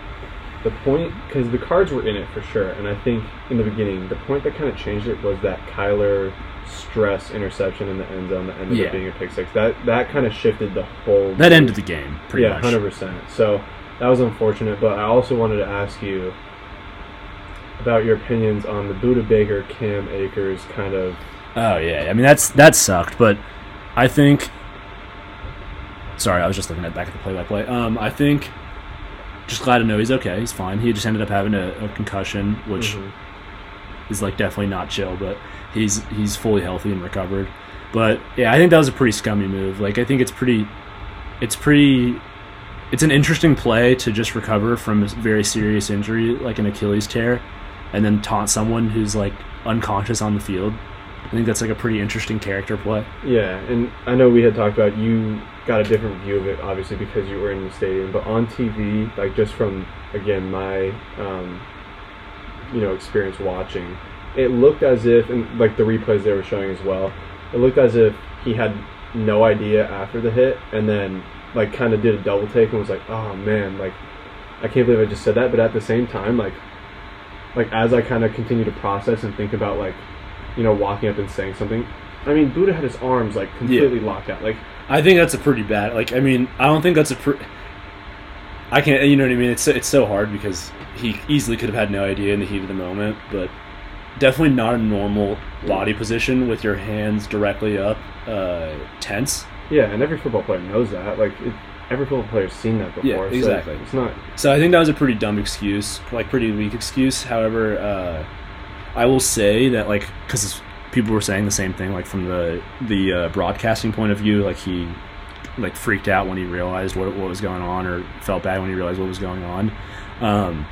the point because the cards were in it for sure, and I think in the beginning the point that kind of changed it was that Kyler stress interception in the end zone that ended Yeah. up being a pick six. That that kind of shifted the whole. That ended the game pretty yeah, much. hundred percent. So that was unfortunate, but I also wanted to ask you about your opinions on the Budda Baker Cam Akers kind of. Oh yeah, I mean that's that sucked, but I think. Sorry, I was just looking at back at the play-by-play. Um, I think just glad to know he's okay. He's fine. He just ended up having a, a concussion, which Mhm. is like definitely not chill, but he's he's fully healthy and recovered. But yeah, I think that was a pretty scummy move. Like I think it's pretty, it's pretty, it's an interesting play to just recover from a very serious injury like an Achilles tear, and then taunt someone who's like unconscious on the field. I think that's like a pretty interesting character play. Yeah, and I know we had talked about you got a different view of it, obviously because you were in the stadium. But on TV, like just from again my, um, you know, experience watching, it looked as if, and like the replays they were showing as well, it looked as if he had no idea after the hit, and then like kind of did a double take and was like, oh man, like I can't believe I just said that. But at the same time, like, like as I kind of continue to process and think about like, you know, walking up and saying something. I mean, Budda had his arms like completely locked out. Like, I think that's a pretty bad. Like, I mean, I don't think that's a. Pre- I can't. You know what I mean? It's so- it's so hard because he easily could have had no idea in the heat of the moment. But definitely not a normal body position with your hands directly up, uh, tense. Yeah, and every football player knows that. Like it, every football player's seen that before. Yeah, so exactly. it's not. So I think that was a pretty dumb excuse, like pretty weak excuse. However, uh, I will say that like because people were saying the same thing, like from the the uh, broadcasting point of view, like he like freaked out when he realized what what was going on, or felt bad when he realized what was going on. Um,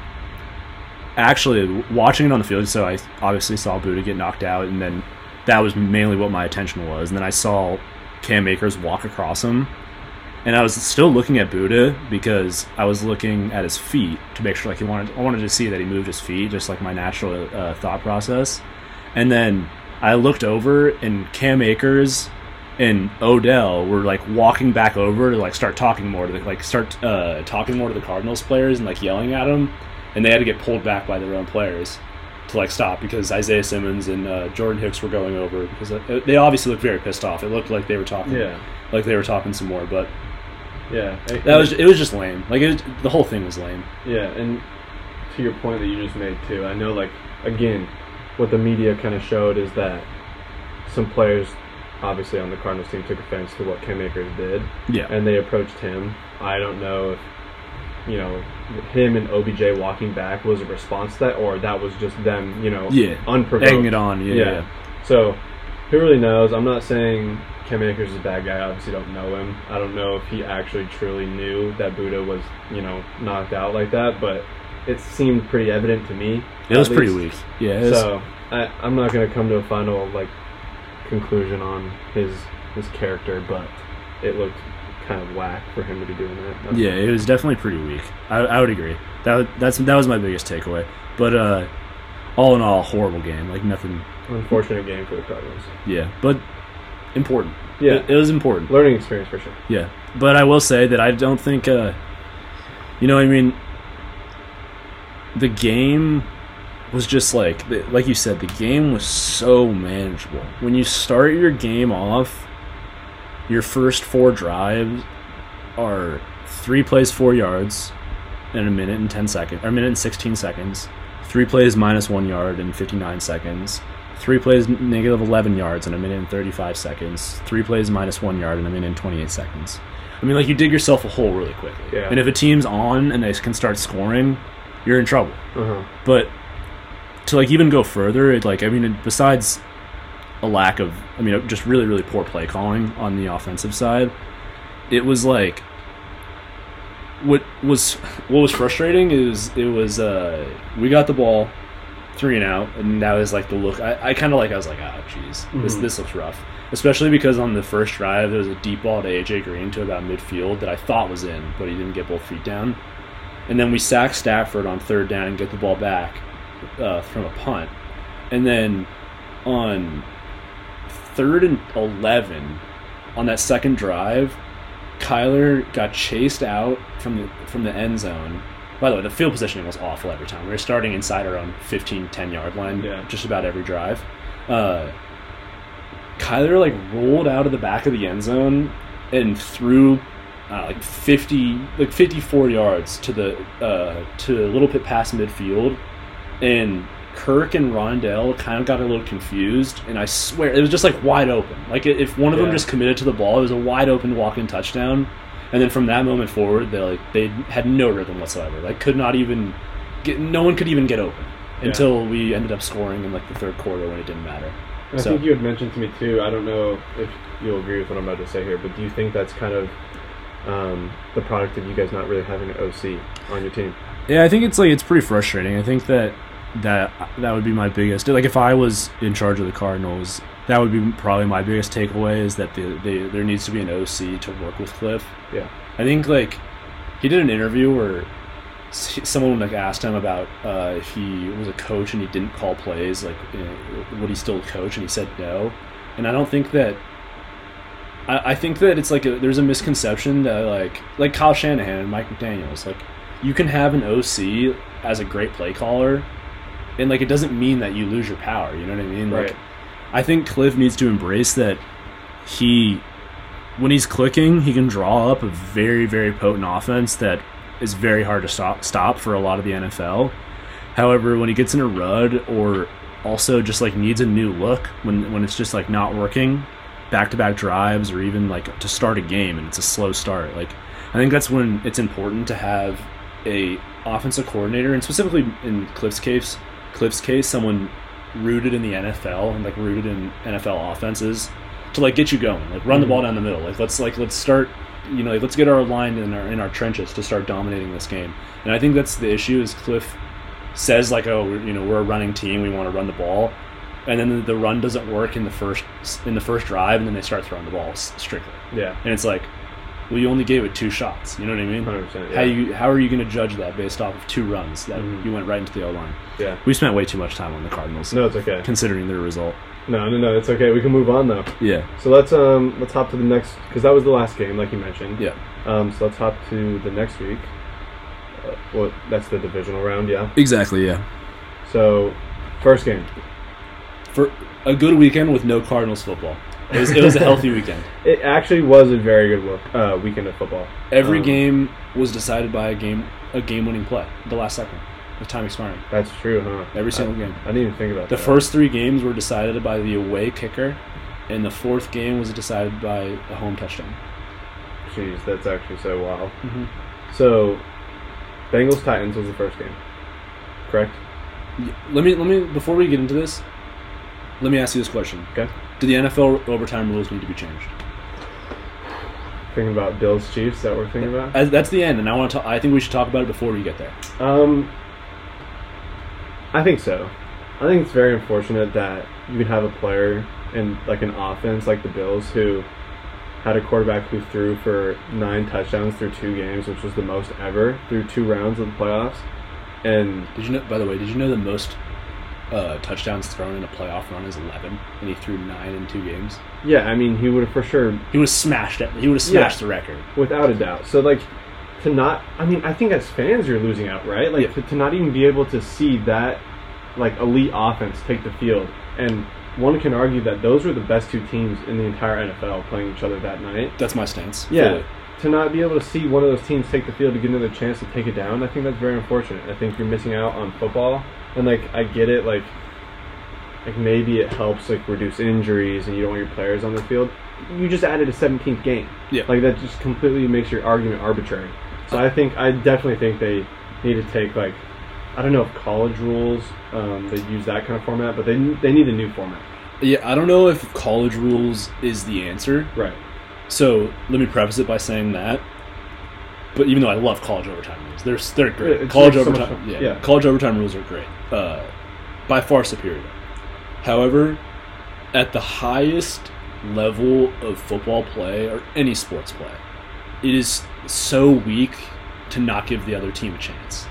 actually, watching it on the field, so I obviously saw Budda get knocked out, and then that was mainly what my attention was. And then I saw Cam Akers walk across him, and I was still looking at Budda because I was looking at his feet to make sure like he wanted I wanted to see that he moved his feet, just like my natural uh, thought process. And then I looked over, and Cam Akers and Odell were like walking back over to like start talking more to the, like start uh, talking more to the Cardinals players and like yelling at them, and they had to get pulled back by their own players to like stop because Isaiah Simmons and uh, Jordan Hicks were going over because uh, they obviously looked very pissed off. It looked like they were talking, Yeah, like they were talking some more, but yeah. that was it was just lame. Like it was, the whole thing was lame. Yeah, and to your point that you just made too, I know like again, what the media kind of showed is that some players, obviously on the Cardinals team, took offense to what Cam Akers did, Yeah, and they approached him. I don't know if you know him and OBJ walking back was a response to that, or that was just them, you know, yeah, unprovoked. egging it on. Yeah, Yeah. yeah. So, who really knows? I'm not saying Cam Akers is a bad guy. I obviously don't know him. I don't know if he actually truly knew that Budda was, you know, knocked out like that, but it seemed pretty evident to me. it was pretty weak. Yeah, So, I, I'm not going to come to a final, like, conclusion on his his character, but it looked kind of whack for him to be doing that. That's- yeah, it was definitely pretty weak. I, I would agree. That was- that's that was my biggest takeaway. But uh, all in all, horrible game. Like nothing. Unfortunate game for the Cardinals. Yeah, but important. Yeah. it, it was important. Learning experience for sure. Yeah, but I will say that I don't think, uh, you know, what I mean, the game was just like, like you said, the game was so manageable. When you start your game off, your first four drives are three plays, four yards, in a minute and ten seconds, or a minute and sixteen seconds. Three plays minus one yard in fifty nine seconds. Three plays negative 11 yards in a minute and 35 seconds. Three plays minus one yard in a minute and 28 seconds. I mean, like, you dig yourself a hole really quickly. Yeah. And if a team's on and they can start scoring, you're in trouble. Uh huh. But to, like, even go further, it, like, I mean, besides a lack of, I mean, just really, really poor play calling on the offensive side, it was like, what was what was frustrating is it was uh we got the ball three and out and that was like the look i, I kind of like i was like ah jeez this Mhm. this looks rough especially because on the first drive there was a deep ball to aj green to about midfield that i thought was in but he didn't get both feet down and then we sack stafford on third down and get the ball back uh, from a punt and then on third and 11 on that second drive Kyler got chased out from the from the end zone. By the way, the field positioning was awful every time. We were starting inside our own 15, 10 yard line Yeah. just about every drive. Uh, Kyler like rolled out of the back of the end zone and threw uh, like 50 like 54 yards to the uh, to a little bit past midfield and Kirk and Rondale kind of got a little confused, and I swear it was just like wide open. Like if one of them just committed to the ball, it was a wide open walk-in touchdown. And then from that moment forward, they like they had no rhythm whatsoever. Like could not even get. No one could even get open Yeah. until we ended up scoring in like the third quarter when it didn't matter. I So- think you had mentioned to me too. I don't know if you'll agree with what I'm about to say here, but do you think that's kind of um, the product of you guys not really having an OC on your team? Yeah, I think it's like it's pretty frustrating. I think that that that would be my biggest. Like if I was in charge of the Cardinals, that would be probably my biggest takeaway is that the, the there needs to be an OC to work with Cliff. Yeah. I think like he did an interview where someone like asked him about uh, if he was a coach and he didn't call plays, like uh, would he still coach, and he said no. And I don't think that. I, I think that it's like a, there's a misconception that like like Kyle Shanahan and Mike McDaniel's like you can have an OC as a great play caller, and like it doesn't mean that you lose your power. You know what I mean? Like Right. I think Cliff needs to embrace that he when he's clicking, he can draw up a very, very potent offense that is very hard to stop, stop for a lot of the NFL. However, when he gets in a rut or also just like needs a new look when when it's just like not working, back to back drives or even like to start a game and it's a slow start. Like I think that's when it's important to have a offensive coordinator and specifically in Cliff's case, Cliff's case, someone rooted in the NFL and like rooted in NFL offenses to like get you going, like run the ball mm-hmm. down the middle. Like let's like let's start, you know, like, let's get our line in our in our trenches to start dominating this game. And I think that's the issue is Cliff says like, oh, you know, we're a running team, we want to run the ball, and then the, run doesn't work in the first in the first drive, and then they start throwing the ball strictly, Yeah. and it's like, well, you only gave it two shots. You know what I mean? 100%, yeah. How you how are you going to judge that based off of two runs that Mhm. you went right into the O line? Yeah. We spent way too much time on the Cardinals, No, it's okay. considering their result. No, no, no, it's okay. We can move on though. Yeah, So let's um let's hop to the next because that was the last game, like you mentioned. yeah, Um, so let's hop to the next week. Uh, well, that's the divisional round, yeah. exactly. Yeah, So, first game. For a good weekend with no Cardinals football. It was, it was a healthy weekend. It actually was a very good look, uh, weekend of football. Every Um, game was decided by a game a game winning play, the last second, with time expiring. That's true, huh? Every single I, game. I didn't even think about The that. first three games were decided by the away kicker, and the fourth game was decided by a home touchdown. Jeez, that's actually so wild. Mm-hmm. So, Bengals Titans was the first game, correct? Let me let me before we get into this, let me ask you this question: Okay. Do the NFL overtime rules need to be changed? Thinking about Bills Chiefs that we're thinking about. As, that's the end, and I want to. I think we should talk about it before we get there. Um, I think so. I think it's very unfortunate that you can have a player in like an offense like the Bills who had a quarterback who threw for nine touchdowns through two games, which was the most ever through two rounds of the playoffs. And Did you know? By the way, did you know the most uh, touchdowns thrown in a playoff run is eleven, and he threw nine in two games? yeah, I mean, he would have for sure, He would have smashed it. He would have smashed Yeah. the record. without a doubt. So like to not, I mean, I think as fans you're losing out, right? Like Yeah. to, to not even be able to see that like elite offense take the field and. One can argue that those were the best two teams in the entire NFL playing each other that night. That's my stance. Yeah, fully. to not be able to see one of those teams take the field to get another chance to take it down, I think that's very unfortunate. I think you're missing out on football, and like I get it, like like maybe it helps like reduce injuries and you don't want your players on the field. You just added a 17th game. Yeah. like that just completely makes your argument arbitrary. So I think I definitely think they need to take like I don't know if college rules um, they use that kind of format, but they they need a new format. Yeah, I don't know if college rules is the answer. Right. So let me preface it by saying that. But even though I love college overtime rules, they're they're great. college like overtime, fun. yeah, Yeah. college overtime rules are great. Uh, by far superior. However, at the highest level of football play or any sports play, it is so weak to not give the other team a chance.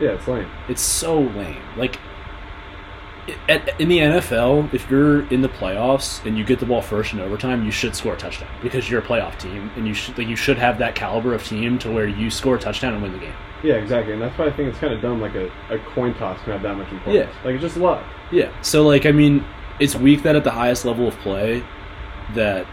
Yeah, it's lame. It's so lame. Like at, in the NFL, if you're in the playoffs and you get the ball first in overtime, you should score a touchdown because you're a playoff team and you should like you should have that caliber of team to where you score a touchdown and win the game. Yeah, exactly, and that's why I think it's kind of dumb. Like a, a coin toss can have that much importance. Yeah. like it's just luck. Yeah. So like I mean, it's weak that at the highest level of play that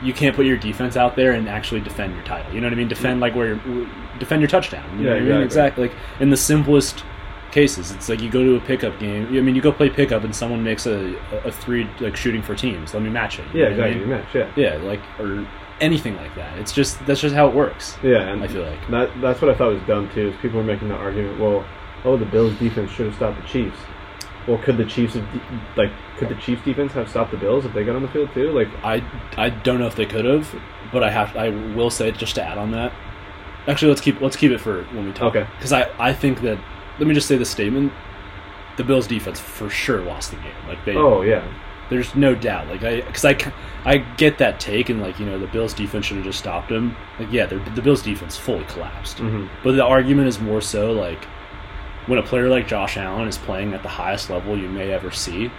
you can't put your defense out there and actually defend your title. You know what I mean? Defend like where you're, defend your touchdown. You know Yeah, what I mean? exactly. Exactly. Like in the simplest cases, it's like you go to a pickup game. I mean, you go play pickup and someone makes a, a three like shooting for teams. Let me match it. You Yeah, what I exactly. mean? Match. Yeah, Yeah, like or anything like that. It's just that's just how it works. yeah, and I feel like. that that's what I thought was dumb too. Is people were making the argument, well, oh, the Bills defense should have stopped the Chiefs. Well, could the Chiefs have, de- like could the Chiefs defense have stopped the Bills if they got on the field too? Like, I I don't know if they could have, but I have I will say just to add on that. Actually, let's keep let's keep it for when we talk. Okay. Because I I think that let me just say the statement: the Bills defense for sure lost the game. Like they, oh yeah, there's no doubt. Like I because I I get that take and like you know the Bills defense should have just stopped him. Like yeah, the Bills defense fully collapsed. hmm But the argument is more so like when a player like Josh Allen is playing at the highest level you may ever see,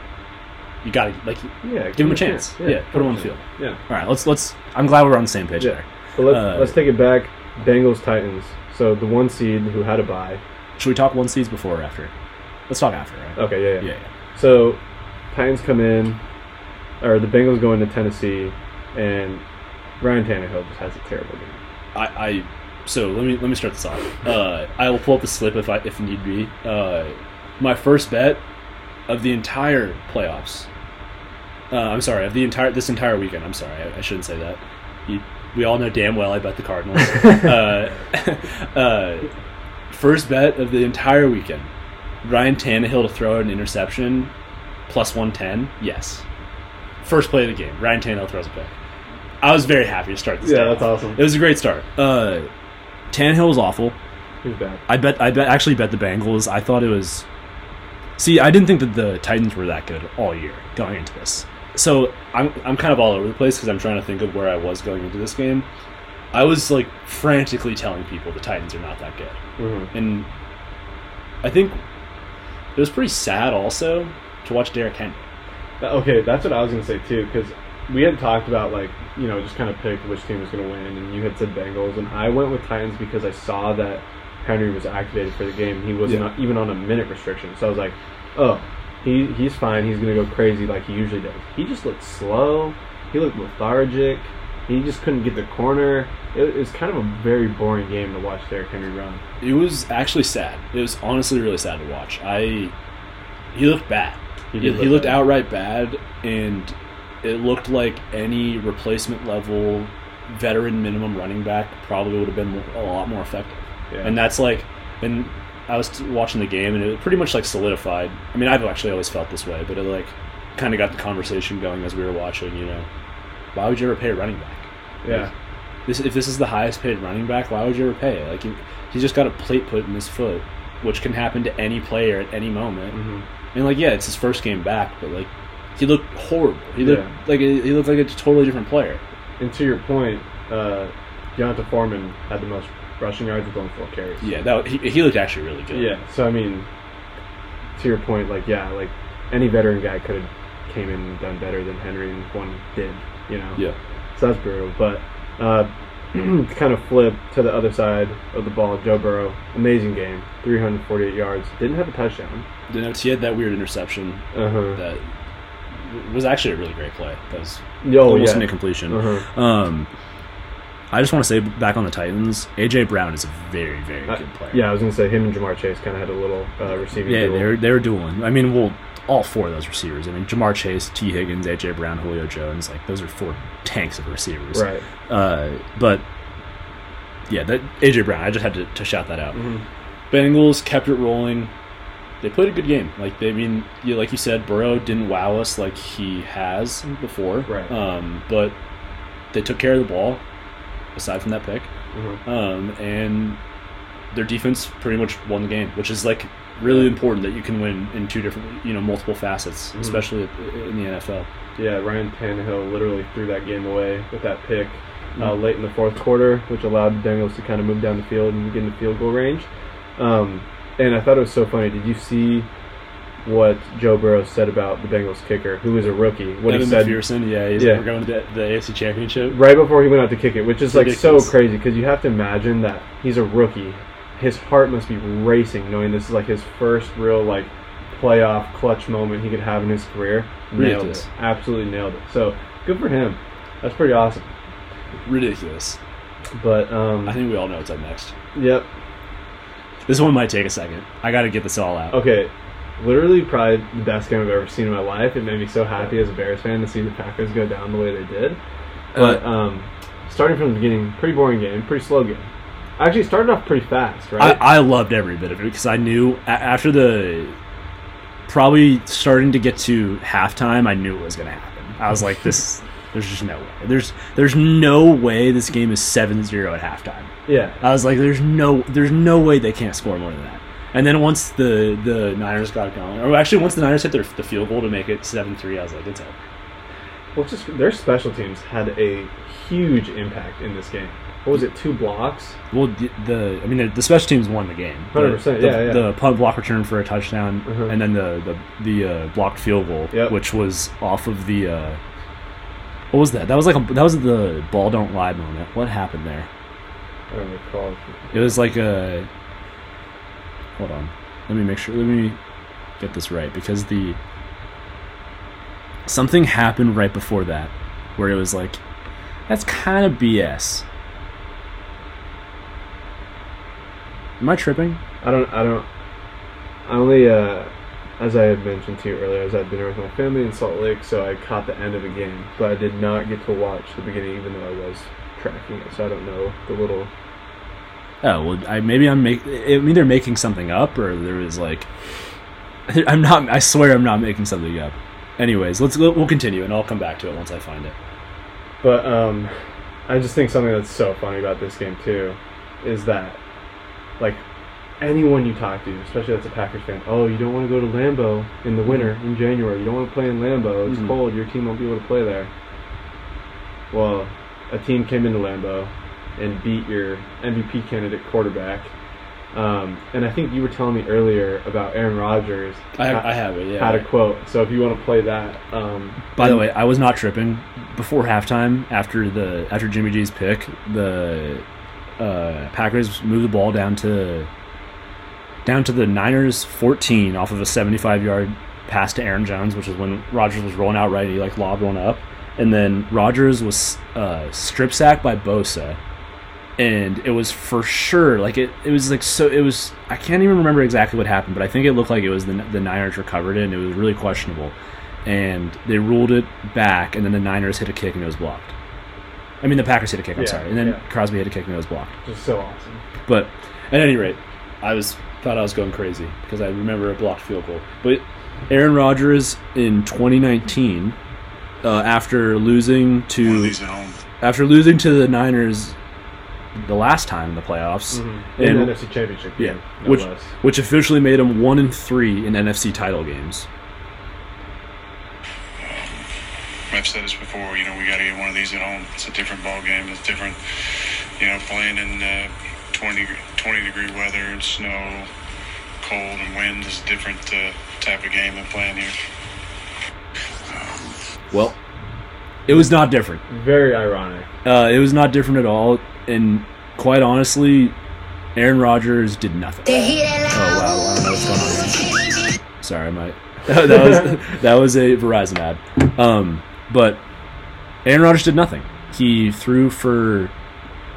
you got to like yeah, Give him a chance. Yeah, put him on the field. Yeah, all right. Let's let's. I'm glad we're on the same page Yeah. there. but let's Uh, let's take it back. Bengals Titans. So the one seed who had a bye. Should we talk one seeds before or after? Let's talk after, right? Okay, yeah, yeah. Yeah, yeah. So, Titans come in, or the Bengals go into Tennessee, and Ryan Tannehill just has a terrible game. I, I so let me let me start this off. Uh, I will pull up the slip if I if need be. Uh, my first bet of the entire playoffs. Uh, I'm sorry, of the entire this entire weekend. I'm sorry, I, I shouldn't say that. You, we all know damn well I bet the Cardinals. first bet of the entire weekend: Ryan Tannehill to throw an interception, plus one ten. Yes. First play of the game, Ryan Tannehill throws a pick. I was very happy to start this. Yeah, day that's awesome. It was a great start. Uh, Tannehill was awful. He's bad. I bet. I bet. Actually, bet the Bengals. I thought it was. See, I didn't think that the Titans were that good all year going into this. So I'm I'm kind of all over the place because I'm trying to think of where I was going into this game. I was like frantically telling people the Titans are not that good, hmm and I think it was pretty sad also to watch Derrick Henry. Okay, that's what I was gonna say too, because we had talked about like you know just kind of picked which team was gonna win, and you had said Bengals, and I went with Titans because I saw that Henry was activated for the game. He wasn't Yeah. even on a minute restriction, so I was like, oh, he he's fine. He's gonna go crazy like he usually does. He just looked slow. He looked lethargic. He just couldn't get the corner. It, it was kind of a very boring game to watch Derrick Henry run. It was actually sad. It was honestly really sad to watch. I he looked bad. He He, did he look looked bad. outright bad, and it looked like any replacement level veteran minimum running back probably would have been a lot more effective. Yeah. And that's like, and I was watching the game, and it pretty much like solidified. I mean, I've actually always felt this way, but it like kind of got the conversation going as we were watching. You know, why would you ever pay a running back? yeah. This, if this is the highest paid running back, why would you ever pay? Like, he, he's just got a plate put in his foot, which can happen to any player at any moment. hmm And like, yeah, it's his first game back, but like, he looked horrible. He looked Yeah. like a, he looked like a totally different player. And to your point, uh, D'Onta Foreman had the most rushing yards with only four carries. Yeah, that he, he looked actually really good. Yeah. So I mean, to your point, like yeah, like any veteran guy could have came in and done better than Henry, and one did. You know. yeah. So that's brutal. But uh, to kind of flip to the other side of the ball, Joe Burrow, amazing game, 348 yards, didn't have a touchdown. Then he had that weird interception Uh huh. that was actually a really great play. That was Oh almost yeah. an incompletion. Uh-huh. Um, I just want to say back on the Titans, AJ Brown is a very very Uh, good player. yeah, I was gonna say him and Ja'Marr Chase kind of had a little uh, receiving. Yeah, they were they were dueling. I mean, well, all four of those receivers. I mean, Ja'Marr Chase, Tee Higgins, AJ Brown, Julio Jones. Like those are four tanks of receivers. right. Uh, but yeah, that AJ Brown. I just had to, to shout that out. Mhm. Bengals kept it rolling. They played a good game. Like they I mean, you, like you said, Burrow didn't wow us like he has before. Right. Um, but they took care of the ball. Aside from that pick, Mhm. um, and their defense pretty much won the game, which is like really important that you can win in two different, you know, multiple facets, Mhm. especially in the NFL. Yeah, Ryan Tannehill literally threw that game away with that pick uh, Mhm. late in the fourth quarter, which allowed the Bengals to kind of move down the field and get in the field goal range. Um, and I thought it was so funny. Did you see what Joe Burrow said about the Bengals kicker, who is a rookie? What Evan he said McPherson, yeah, he's Yeah. we're going to the, the AFC Championship. right before he went out to kick it, which is like Ridiculous. so crazy because you have to imagine that he's a rookie. His heart must be racing knowing this is like his first real like playoff clutch moment he could have in his career. Nailed Ridiculous. it. Absolutely nailed it. So good for him. That's pretty awesome. Ridiculous. But um, I think we all know what's up next. yep. This one might take a second. I got to get this all out. Okay. Literally, probably the best game I've ever seen in my life. It made me so happy as a Bears fan to see the Packers go down the way they did. But Uh, um, starting from the beginning, pretty boring game, pretty slow game. Actually, started off pretty fast, I, right? I loved every bit of it because I knew a- after the probably starting to get to halftime, I knew it was going to happen. I was like, this. There's just no way. There's there's no way this game is 7-0 at halftime. yeah. I was like, there's no there's no way they can't score more than that. And then once the the Niners got going, or actually once the Niners hit their the field goal to make it 7-3, I was like, it's over. Well, just their special teams had a huge impact in this game. What was it? Two blocks. Well, the, the I mean, the, the special teams won the game. The- 100%, The, yeah, yeah. The punt block return for a touchdown, Mhm. and then the the, the uh, blocked field goal, Yep. which was off of the. Uh, what was that? That was like a, that was the ball don't lie moment. What happened there? I don't recall. It was like a. Hold on, let me make sure. Let me get this right because the something happened right before that where it was like that's kind of BS. Am I tripping? I don't. I don't. I only uh, as I had mentioned to you earlier, I was at dinner with my family in Salt Lake, so I caught the end of a game, but I did not get to watch the beginning, even though I was tracking it. So I don't know the little. Oh well, I, maybe I'm make, I'm either making something up or there is like, I'm not. I swear I'm not making something up. Anyways, let's we'll continue and I'll come back to it once I find it. But um, I just think something that's so funny about this game too is that, like, anyone you talk to, especially that's a Packers fan, oh, you don't want to go to Lambeau in the winter in January. You don't want to play in Lambeau. It's Mhm. cold. Your team won't be able to play there. Well, a team came into Lambeau and beat your MVP candidate quarterback. Um, and I think you were telling me earlier about Aaron Rodgers I, ha- I have it. Yeah. had a quote. So if you want to play that, um, By the way, I was not tripping before halftime. After the after Jimmy G's pick, the uh, Packers move the ball down to down to the Niners 14 off of a 75 yard pass to Aaron Jones, which is when Rodgers was rolling out right. He like lobbed one up, and then Rodgers was uh, strip sacked by Bosa. And it was for sure like it. It was like so. It was. I can't even remember exactly what happened, but I think it looked like it was the the Niners recovered it, and it was really questionable and they ruled it back, and then the Niners hit a kick and it was blocked. I mean, the Packers hit a kick. I'm Yeah, sorry, and then yeah. Crosby hit a kick and it was blocked. just so awesome. But at any rate, I was thought I was going crazy because I remember a blocked field goal. But Aaron Rodgers in 2019, uh, after losing to these at home. after losing to the Niners the last time in the playoffs, Mm-hmm. In and the NFC Championship yeah, no which less. which officially made him one in three in NFC title games. I've said this before. You know, we got to get one of these at home. It's a different ball game. It's different. You know, playing in uh, 20, 20 degree weather and snow, cold and wind is a different uh, type of game than playing here. Well, it was not different. Very ironic. Uh, it was not different at all, and quite honestly, Aaron Rodgers did nothing. Oh wow, I don't know what's going on. Here. Sorry, Mike. that was that was a Verizon ad. Um, but Aaron Rodgers did nothing. He threw for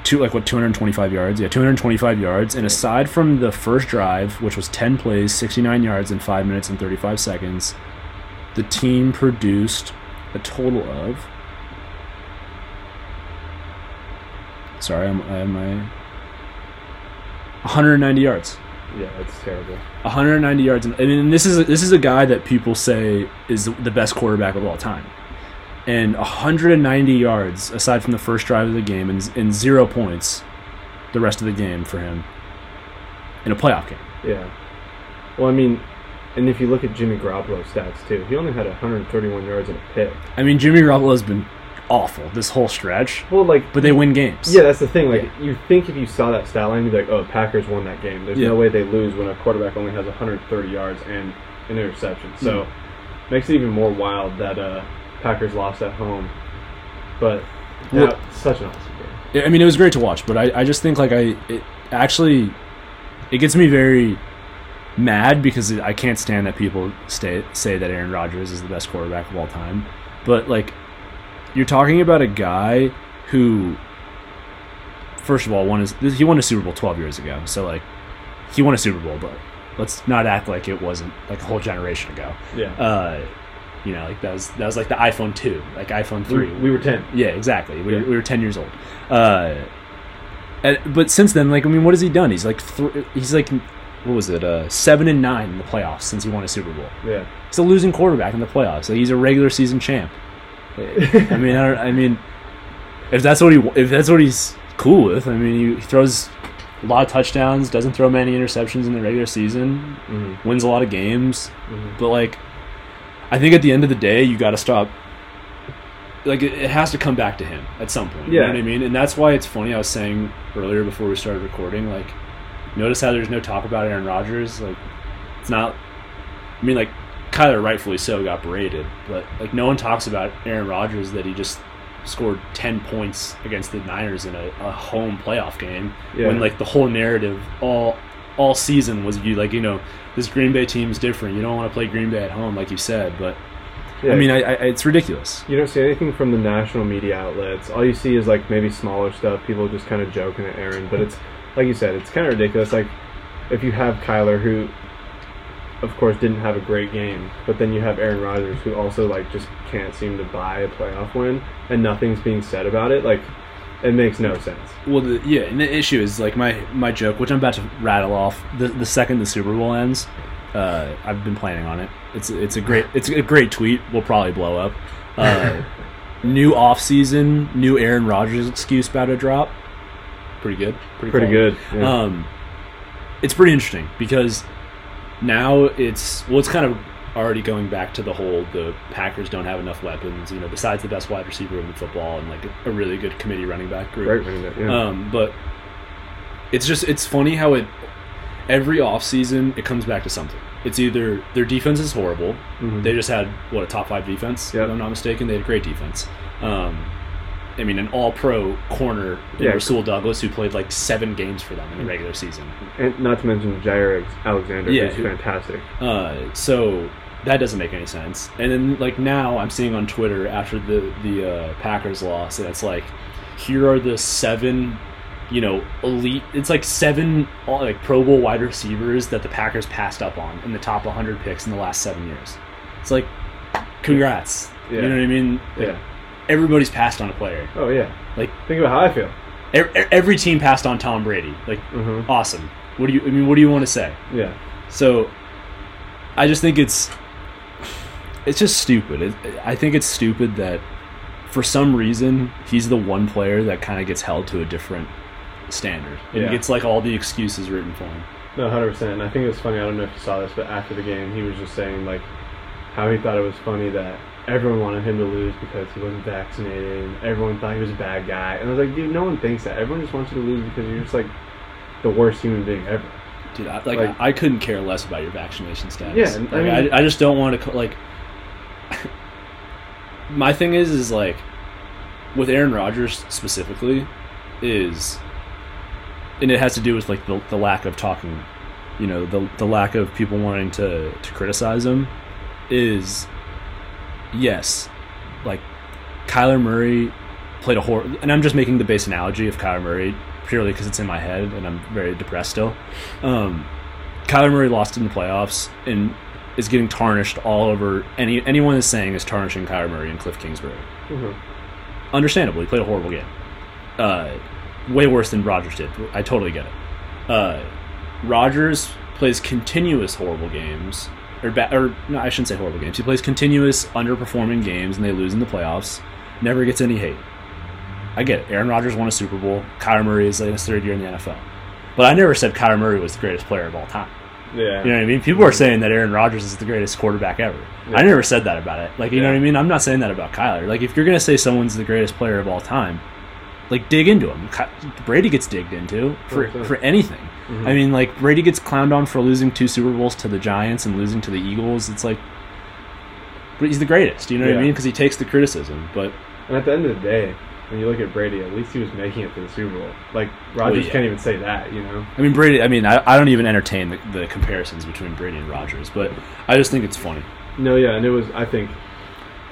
two like what 225 yards. Yeah, 225 yards. And aside from the first drive, which was 10 plays, 69 yards in five minutes and 35 seconds, the team produced a total of. Sorry, I'm, I have my 190 yards. Yeah, it's terrible. 190 yards, and, and this is this is a guy that people say is the best quarterback of all time, and 190 yards aside from the first drive of the game, and, and zero points the rest of the game for him in a playoff game. Yeah. Well, I mean, and if you look at Jimmy Garoppolo's stats too, he only had 131 yards and a pick. I mean, Jimmy Garoppolo has been awful this whole stretch, Well, like, but they win games. yeah, that's the thing. Like, you think if you saw that stat line, you'd be like, "Oh, Packers won that game." There's Yeah. no way they lose when a quarterback only has 130 yards and an interception. So, Hmm. makes it even more wild that uh, Packers lost at home. But Well- yeah, such an awesome game. I mean, it was great to watch, but I, I just think like I it actually it gets me very mad because I can't stand that people stay, say that Aaron Rodgers is the best quarterback of all time. But like, you're talking about a guy who, first of all, won his he won a Super Bowl 12 years ago. So like, he won a Super Bowl, but let's not act like it wasn't like a whole generation ago. Yeah. Uh, you know, like that was that was like the iPhone 2, like iPhone 3. we, we were 10. Yeah, exactly. We, Yeah. we were ten years old. Uh, and, but since then, like, I mean, what has he done? He's like, th- he's like, what was it? Uh, seven and nine in the playoffs since he won a Super Bowl. Yeah. He's a losing quarterback in the playoffs. Like, he's a regular season champ. I mean, I, don't, I mean, if that's what he, if that's what he's cool with, I mean, he throws a lot of touchdowns, doesn't throw many interceptions in the regular season, Mm-hmm. wins a lot of games. Mhm. But like, I think at the end of the day, you got to stop. Like it, it has to come back to him at some point. You know Yeah. what I mean? And that's why it's funny. I was saying earlier before we started recording, like, notice how there's no talk about Aaron Rodgers. Like, it's not. I mean, like, Kyler rightfully so got berated, but like no one talks about Aaron Rodgers that he just scored ten points against the Niners in a, a home playoff game Yeah. when like the whole narrative all all season was you like you know this Green Bay team is different. You don't want to play Green Bay at home, like you said. But Yeah. I mean, I, I, it's ridiculous. You don't see anything from the national media outlets. All you see is like maybe smaller stuff. People just kind of joking at Aaron, but it's like you said, it's kind of ridiculous. Like if you have Kyler, who of course, didn't have a great game. But then you have Aaron Rodgers, who also like just can't seem to buy a playoff win, and nothing's being said about it. Like, it makes no sense. Well, the, yeah, and the issue is like my my joke, which I'm about to rattle off. The the second the Super Bowl ends, uh, I've been planning on it. It's it's a great it's a great tweet. Will probably blow up. Uh, new off season, new Aaron Rodgers excuse about to drop. Pretty good. Pretty quality. good. Yeah. Um, it's pretty interesting because now it's well, it's kind of already going back to the whole the Packers don't have enough weapons. You know, besides the best wide receiver in football and like a, really good committee running back group. right, running back, yeah. Um, but it's just it's funny how it every offseason it comes back to something. It's either their defense is horrible. Mhm. They just had what a top five defense. Yep. If I'm not mistaken, they had a great defense. Um, I mean, an All-Pro corner Yeah. Rasul Douglas who played like seven games for them in the regular season. and not to mention Jaire Alexander, Yeah, who's fantastic. Uh, so that doesn't make any sense. And then like now I'm seeing on Twitter after the the uh, Packers loss, and it's like here are the seven, you know, elite. It's like seven like Pro Bowl wide receivers that the Packers passed up on in the top 100 picks in the last seven years. It's like, congrats. Yeah. You know what I mean? Like, Yeah. Everybody's passed on a player. Oh yeah. Like Think about how I feel. every, every team passed on Tom Brady. Like hmm awesome. What do you? I mean, what do you want to say? Yeah. So, I just think it's it's just stupid. It, I think it's stupid that for some reason he's the one player that kind of gets held to a different standard and Yeah. gets like all the excuses written for him. No, hundred percent. And I think it was funny. I don't know if you saw this, but after the game, he was just saying like how he thought it was funny that everyone wanted him to lose because he wasn't vaccinated. And everyone thought he was a bad guy. And I was like, dude, no one thinks that. Everyone just wants you to lose because you're just like the worst human being ever. Dude, I, like, Like- I, couldn't care less about your vaccination status. Yeah, and I mean- I, I just don't want to like. my thing is, is like with Aaron Rodgers specifically, is, and it has to do with like the, the lack of talking, you know, the the lack of people wanting to to criticize him, is, yes, like Kyler Murray played a horror, and I'm just making the base analogy of Kyler Murray purely because it's in my head and I'm very depressed still. Um, Kyler Murray lost in the playoffs and is getting tarnished all over. Any anyone is saying is tarnishing Kyler Murray and Cliff Kingsbury. Mm-hmm. Understandable, he played a horrible game. Uh, way worse than Rodgers did. I totally get it. Uh, Rodgers plays continuous horrible games, or ba- or no, I shouldn't say horrible games. He plays continuous underperforming games, and they lose in the playoffs. Never gets any hate. I get it. Aaron Rodgers won a Super Bowl. Kyler Murray is in his third year in the NFL. But I never said Kyler Murray was the greatest player of all time. Yeah. You know what I mean? People are saying that Aaron Rodgers is the greatest quarterback ever. Yeah. I never said that about it. Like, you know what I mean? I'm not saying that about Kyler. Like, if you're gonna say someone's the greatest player of all time, like dig into him. Brady gets digged into for 100%. for anything. Mhm. I mean, like Brady gets clowned on for losing two Super Bowls to the Giants and losing to the Eagles. It's like, but he's the greatest. You know what I mean? Because he takes the criticism. But And at the end of the day, when you look at Brady, at least he was making it to the Super Bowl. Like Rodgers yeah. can't even say that, you know. I mean, Brady. I mean, I, I don't even entertain the, the comparisons between Brady and Rodgers. But I just think it's funny. No, yeah, and it was I think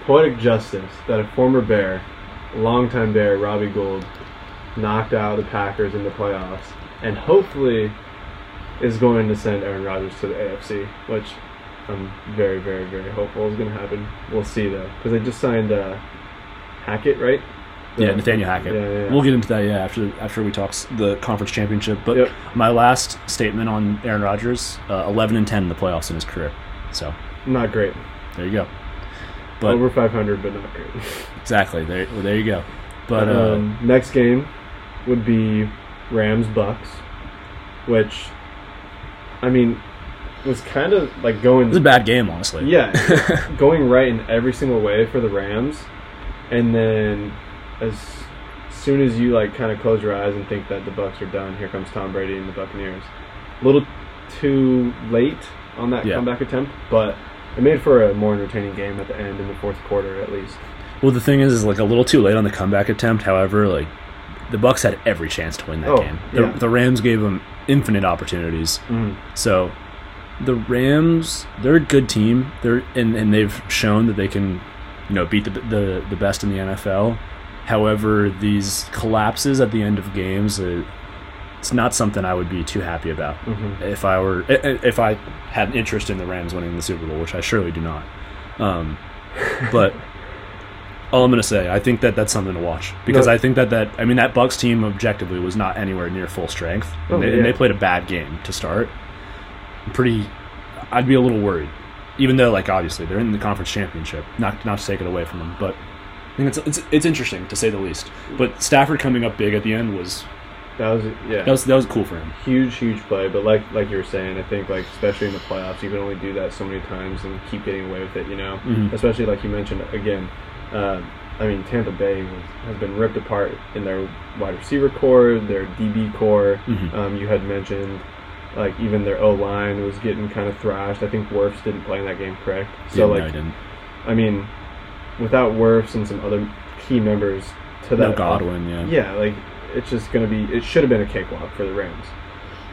poetic justice that a former Bear, longtime Bear, Robbie Gould, knocked out the Packers in the playoffs, and hopefully is going to send Aaron Rodgers to the AFC, which I'm very, very, very hopeful is going to happen. We'll see though, because they just signed uh, Hackett, right? Yeah, Nathaniel Hackett. Yeah, yeah, yeah. We'll get into that yeah after after we talk the conference championship. But Yep. my last statement on Aaron Rodgers: uh, eleven and ten in the playoffs in his career. So Not great. there you go. But Over 500, but not great. exactly there. Well, there you go. But uh, um, next game would be Rams Bucks, which I mean was kind of like going it was a bad game, honestly. yeah going right in every single way for the Rams, and then as soon as you like kind of close your eyes and think that the Bucks are done, here comes Tom Brady and the Buccaneers. A little too late on that Yeah. comeback attempt, but it made for a more entertaining game at the end in the fourth quarter at least. Well, the thing is, is like a little too late on the comeback attempt. However, like the Bucks had every chance to win that Oh, game. The, yeah. the Rams gave them infinite opportunities. Mm. So the Rams, they're a good team. They're and, and they've shown that they can, you know, beat the, the the best in the NFL. However, these collapses at the end of games, uh, it's not something I would be too happy about Mhm. if I were if I had an interest in the Rams winning the Super Bowl, which I surely do not. Um, but all I'm going to say, I think that that's something to watch because No. I think that that I mean that Bucks team objectively was not anywhere near full strength, Oh, and, they, yeah. and they played a bad game to start. I'm pretty, I'd be a little worried, even though like obviously they're in the conference championship. Not not to take it away from them, but I think it's it's, it's interesting to say the least. But Stafford coming up big at the end was That was yeah. that was that was cool for him. huge, huge play. But like like you were saying, I think like especially in the playoffs, you can only do that so many times and keep getting away with it. You know, Mhm. especially like you mentioned again. Uh, I mean, Tampa Bay was, has been ripped apart in their wide receiver core, their DB core. Mhm. Um, you had mentioned like even their O line was getting kind of thrashed. I think Wirfs didn't play in that game, correct? So Yeah, no, like, I didn't. I mean, without Wirfs and some other key members to that No Godwin, yeah. yeah, like it's just gonna be. It should have been a cakewalk for the Rams,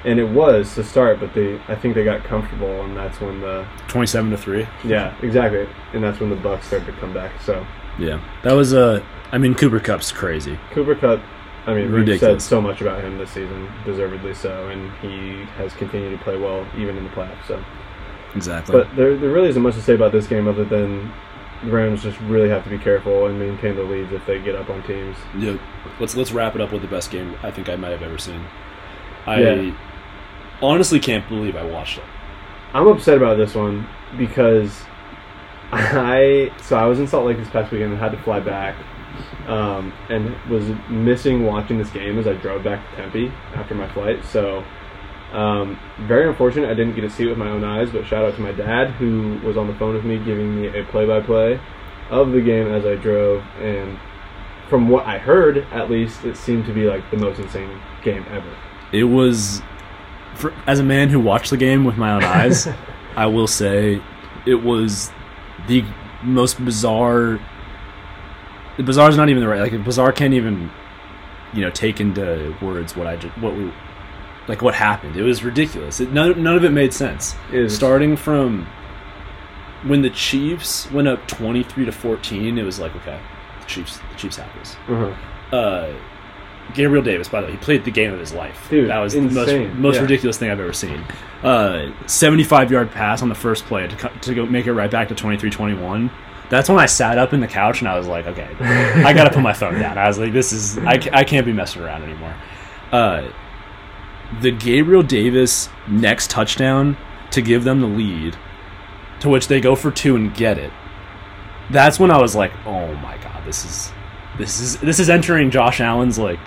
and it was to start. But they, I think they got comfortable, and that's when the Twenty-seven to three. yeah, exactly, and that's when the Bucks started to come back. So Yeah, that was a. I mean, Cooper Kupp's crazy. Cooper Cup, I mean, we've said so much about him this season, deservedly so, and he has continued to play well even in the playoffs. So, Exactly. but there, there really isn't much to say about this game other than the Rams just really have to be careful and maintain the leads if they get up on teams. yeah, let's let's wrap it up with the best game I think I might have ever seen. I Yeah. honestly can't believe I watched it. I'm upset about this one because I so I was in Salt Lake this past weekend and had to fly back, um, and was missing watching this game as I drove back to Tempe after my flight. So um, very unfortunate I didn't get to see it with my own eyes. But shout out to my dad who was on the phone with me giving me a play-by-play of the game as I drove, and from what I heard, at least it seemed to be like the most insane game ever. It was, for, as a man who watched the game with my own eyes, I will say, it was the most bizarre. The bizarre is not even the right. Like bizarre can't even, you know, take into words what I just what we, like what happened. It was ridiculous. It, none none of it made sense. It Starting from when the Chiefs went up twenty three to fourteen, it was like okay, the Chiefs the Chiefs have this. Uh-huh. Uh, Gabriel Davis, by the way, he played the game of his life. Dude, that was the most most Yeah. ridiculous thing I've ever seen. Uh, 75 yard pass on the first play to, to go make it right back to 23-21. That's when I sat up in the couch and I was like, okay, I gotta put my phone down. I was like, this is I, I can't be messing around anymore. Uh, the Gabriel Davis next touchdown to give them the lead, to which they go for two and get it. That's when I was like, oh my god, this is this is this is entering Josh Allen's like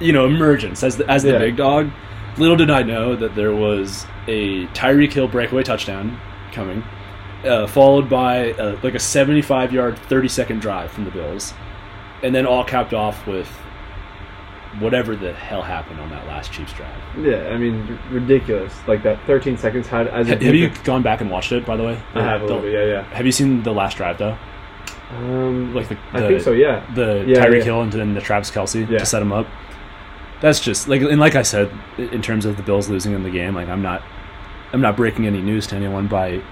you know emergence as the, as the Yeah. big dog. Little did I know that there was a Tyreek Hill breakaway touchdown coming, uh, followed by uh, like a 75 yard 30 second drive from the Bills, and then all capped off with whatever the hell happened on that last Chiefs drive. Yeah, I mean, r- ridiculous. Like that 13 seconds had as a Ha- Have you gone back and watched it? By the way, I have a little bit. Yeah, Have you seen the last drive though? Um, Like the, I think so. Yeah. the Yeah, Tyreek yeah. Hill and then the Travis Kelce Yeah. to set him up. That's just like and like I said, in terms of the Bills losing in the game, like I'm not, I'm not breaking any news to anyone by,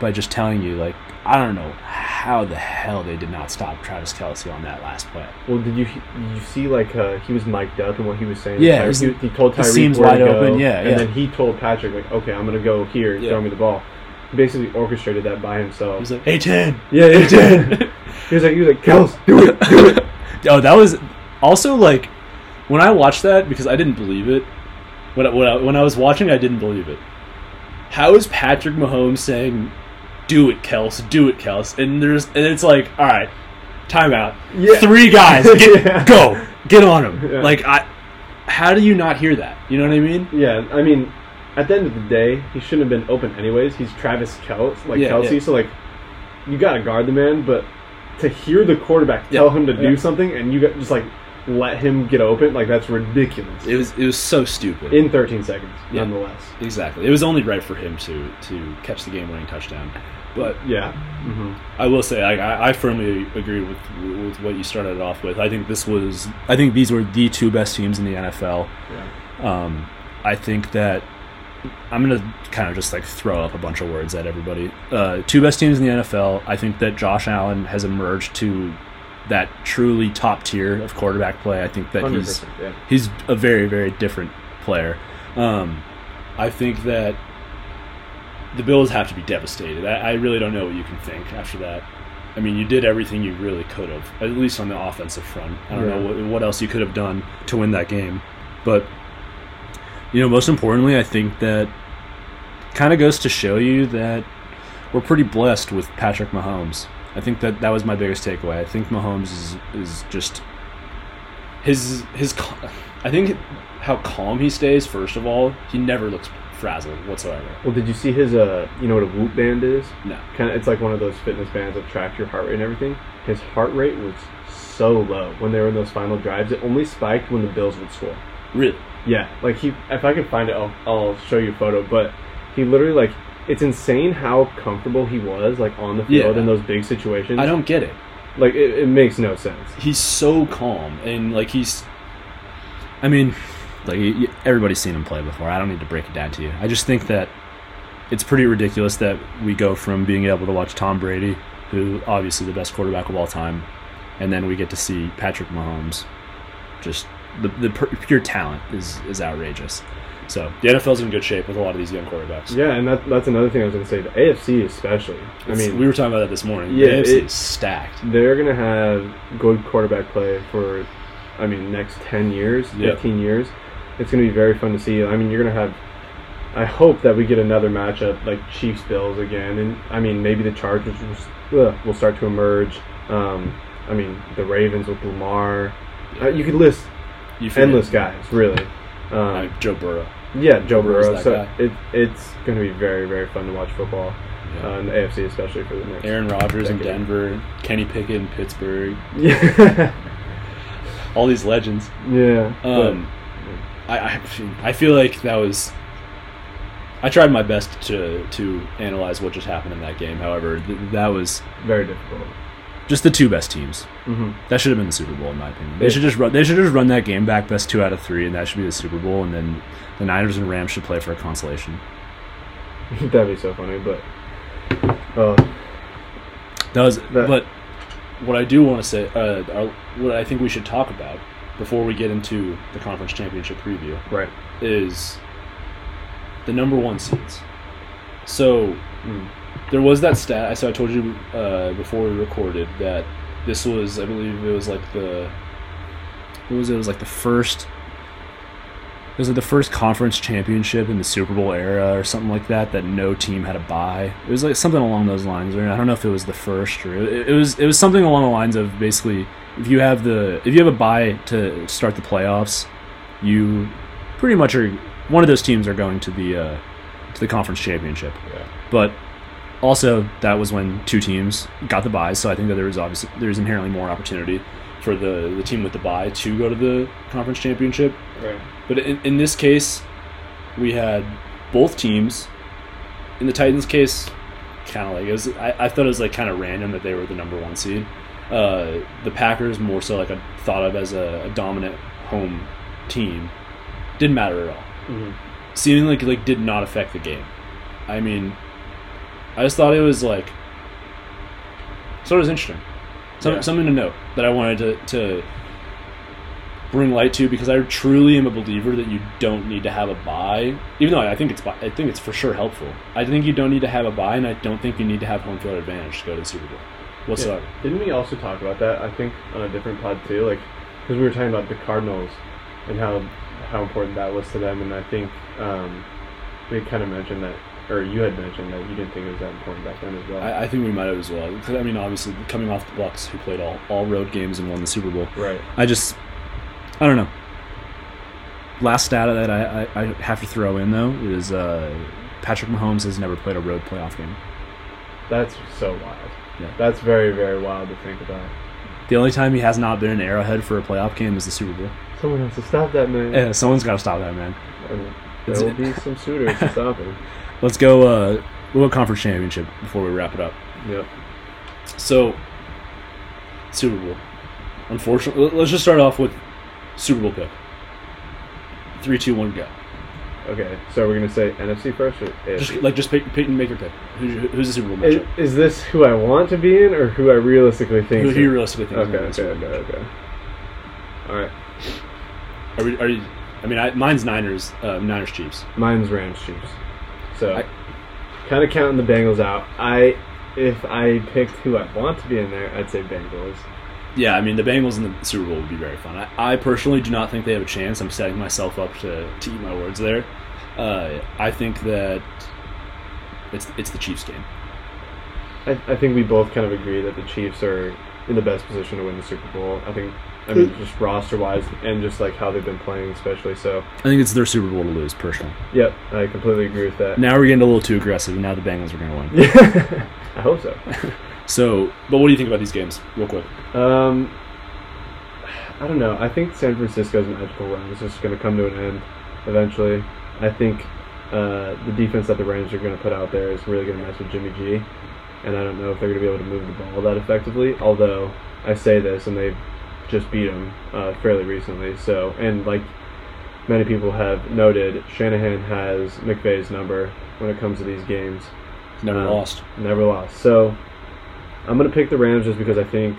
by just telling you like I don't know how the hell they did not stop Travis Kelce on that last play. Well, did you did you see like uh, he was mic'd up and what he was saying? Yeah, was- he, he told Tyreek seam's where to wide go, open, yeah, and yeah. then he told Patrick like, okay, I'm gonna go here, Yeah. throw me the ball. He basically orchestrated that by himself. He was like, "Hey, ten, yeah, he did. he was like, he was like, Kels, do it, do it. oh, that was also like when I watched that because I didn't believe it. When I, when I, when I was watching, I didn't believe it. How is Patrick Mahomes saying, "Do it, Kels, do it, Kels"? And there's and it's like, all right, timeout. Yeah. Three guys, get, Yeah. go, get on him. Yeah. Like I, how do you not hear that? You know what I mean? Yeah, I mean, at the end of the day, he shouldn't have been open anyways. He's Travis Kelce, like Yeah, Kelce, so like you gotta guard the man. But to hear the quarterback tell him to do something and you got, just like let him get open, like that's ridiculous. It was it was so stupid. In 13 seconds, Yeah. nonetheless. exactly. It was only right for him to to catch the game winning touchdown. But Yeah. hmm I will say I, I, I firmly agree with with what you started off with. I think this was I think these were the two best teams in the NFL. Yeah. Um, I think that I'm gonna kind of just like throw up a bunch of words at everybody. Uh, two best teams in the NFL. I think that Josh Allen has emerged to that truly top tier of quarterback play. I think that he's yeah. he's a very very different player. Um, I think that the Bills have to be devastated. I, I really don't know what you can think after that. I mean, you did everything you really could have, at least on the offensive front. I don't know what, what else you could have done to win that game, but you know, most importantly, I think that kind of goes to show you that we're pretty blessed with Patrick Mahomes. I think that that was my biggest takeaway. I think Mahomes is is just his his. I think how calm he stays. First of all, he never looks frazzled whatsoever. Well, did you see his? Uh, you know what a Whoop band is? No, Kind of, it's like one of those fitness bands that tracks your heart rate and everything. His heart rate was so low when they were in those final drives. It only spiked when the Bills would score. really. Yeah, like he. If I can find it, I'll, I'll show you a photo. But he literally like. It's insane how comfortable he was, like on the field Yeah. in those big situations. I don't get it. like. It, it makes no sense. He's so calm and like he's. I mean, like everybody's seen him play before. I don't need to break it down to you. I just think that it's pretty ridiculous that we go from being able to watch Tom Brady, who obviously the best quarterback of all time, and then we get to see Patrick Mahomes. Just the the pure talent is is outrageous. So the NFL's in good shape with a lot of these young quarterbacks. Yeah, and that, that's another thing I was going to say. The AFC especially. I It's- mean, we were talking about that this morning. Yeah, the AFC it- is stacked. they're going to have good quarterback play for, I mean, next 10 years, Yeah. 15 years. It's going to be very fun to see. I mean, you're going to have, I hope that we get another matchup like Chiefs Bills again. And, I mean, maybe the Chargers will, will start to emerge. Um, I mean, the Ravens with Lamar. Uh, you could list You endless guys, really. Um, uh, Joe Burrow. yeah, Joe Burrow. So guy. it, it's going to be very, very fun to watch football. Yeah. Uh, in the AFC, especially for the next. Aaron Rodgers in. Denver, Kenny Pickett in Pittsburgh, Yeah, all these legends. yeah. Um, I, I I feel like that was. I tried my best to to analyze what just happened in that game. However, th- that was very difficult. just the two best teams. hmm That should have been the Super Bowl in my opinion. They Yeah. should just run. They should just run that game back, best two out of three, and that should be the Super Bowl. And then the Niners and Rams should play for a consolation. That'd be so funny, but uh, That was, That- but what I do want to say, uh, uh, what I think we should talk about before we get into the conference championship preview right. is the number one seeds. So Mm. there was that stat. So I told you uh, before we recorded that this was, I believe, it was like the, what was it? It was like the first. It was like the first conference championship in the Super Bowl era, or something like that. That no team had a buy. It was like something along those lines. I don't know if it was the first, or it, it was. It was something along the lines of basically, if you have the if you have a buy to start the playoffs, you pretty much are one of those teams are going to the uh, to the conference championship. Yeah. But also, that was when two teams got the buys, so I think that there was obviously there's inherently more opportunity for the the team with the bye to go to the conference championship. Right. But in, in this case, we had both teams. In the Titans' case, kind of like it was. I, I thought it was like kind of random that they were the number one seed. Uh, the Packers more so like a, thought of as a, a dominant home team. Didn't matter at all hmm seemingly like, like did not affect the game. I mean, I just thought it was like so it was interesting. Some, Yeah. Something to note that I wanted to, to bring light to because I truly am a believer that you don't need to have a buy. Even though I think it's I think it's for sure helpful. I think you don't need to have a buy, and I don't think you need to have home field advantage to go to the Super Bowl What's up? Didn't we also talk about that? I think on a different pod too, like because we were talking about the Cardinals and how how important that was to them, and I think um, we kind of mentioned that, or you had mentioned that you didn't think it was that important back then as well. I, I think we might have as well. I mean, obviously, coming off the Bucks, who played all, all road games and won the Super Bowl. right. I just, I don't know. Last stat that I, I, I have to throw in though is uh, Patrick Mahomes has never played a road playoff game. That's so wild. Yeah. That's very very wild to think about. The only time he has not been an Arrowhead for a playoff game is the Super Bowl. Someone has to stop that man. Yeah, someone's got to stop that man. There will be some suitors to stop him. Let's go. Uh, we'll go conference championship before we wrap it up. Yep. So, Super Bowl. Unfortunately, let's just start off with Super Bowl pick. Three, two, one, go. Okay, so we're gonna say NFC first, or AFC? Just like just pick, pick make your pick. Who's, who's the Super Bowl Is, matchup? is this who I want to be in, or who I realistically think? Who, is who you realistically think? is Okay, win okay, the okay, okay. All right, Are we? Are you? I mean, I, mine's Niners. Uh, Niners Chiefs. mine's Rams Chiefs. So, kind of counting the Bengals out. I, if I picked who I want to be in there, I'd say Bengals. Yeah, I mean the Bengals in the Super Bowl would be very fun. I, I personally do not think they have a chance. I'm setting myself up to, to eat my words there. Uh, I think that it's it's the Chiefs game. I, I think we both kind of agree that the Chiefs are in the best position to win the Super Bowl. I think, I mean, just roster wise and just like how they've been playing, especially. So, I think it's their Super Bowl to lose, personally. yep, I completely agree with that. Now we're getting a little too aggressive, and now the Bengals are going to win. Yeah, I hope so. So, but what do you think about these games, real quick? Um, I don't know. I think San Francisco's magical run is just going to come to an end eventually. I think uh, the defense that the Rams are going to put out there is really going to mess with Jimmy G, and I don't know if they're going to be able to move the ball that effectively. Although I say this, and they just beat him uh, fairly recently. So, and like many people have noted, Shanahan has McVay's number when it comes to these games. Never Um, lost. Never lost. So I'm going to pick the Rams just because I think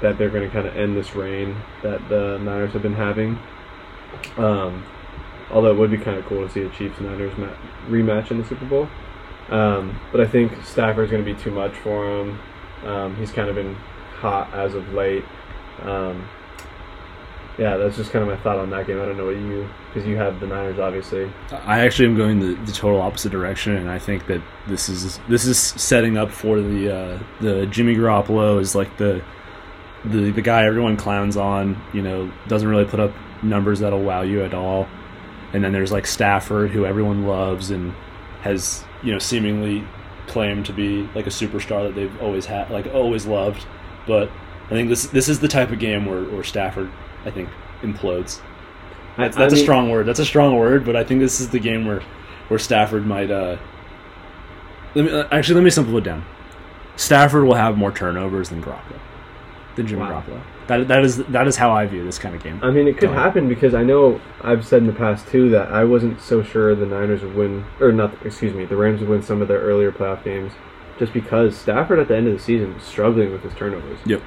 that they're going to kind of end this reign that the Niners have been having. Um, although it would be kind of cool to see a Chiefs and Niners ma- rematch in the Super Bowl. Um, but I think Stafford's going to be too much for him. Um, he's kind of been hot as of late. Um, yeah, that's just kind of my thought on that game. I don't know what you, because you have the Niners, obviously. I actually am going the, the total opposite direction, and I think that this is this is setting up for the uh, the Jimmy Garoppolo is like the the the guy everyone clowns on. You know, doesn't really put up numbers that'll wow you at all. And then there's like Stafford, who everyone loves and has you know seemingly claimed to be like a superstar that they've always had, like always loved. But I think this this is the type of game where, where Stafford, I think, implodes. That's, that's I a mean- strong word. That's a strong word, but I think this is the game where, where Stafford might. Uh, let me uh, actually let me simplify it down. Stafford will have more turnovers than Garoppolo, than Jimmy Wow. Garoppolo. That that is that is how I view this kind of game. I mean, it could Go ahead. happen because I know I've said in the past too that I wasn't so sure the Niners would win, or not, excuse me, the Rams would win some of their earlier playoff games just because Stafford at the end of the season was struggling with his turnovers. Yep.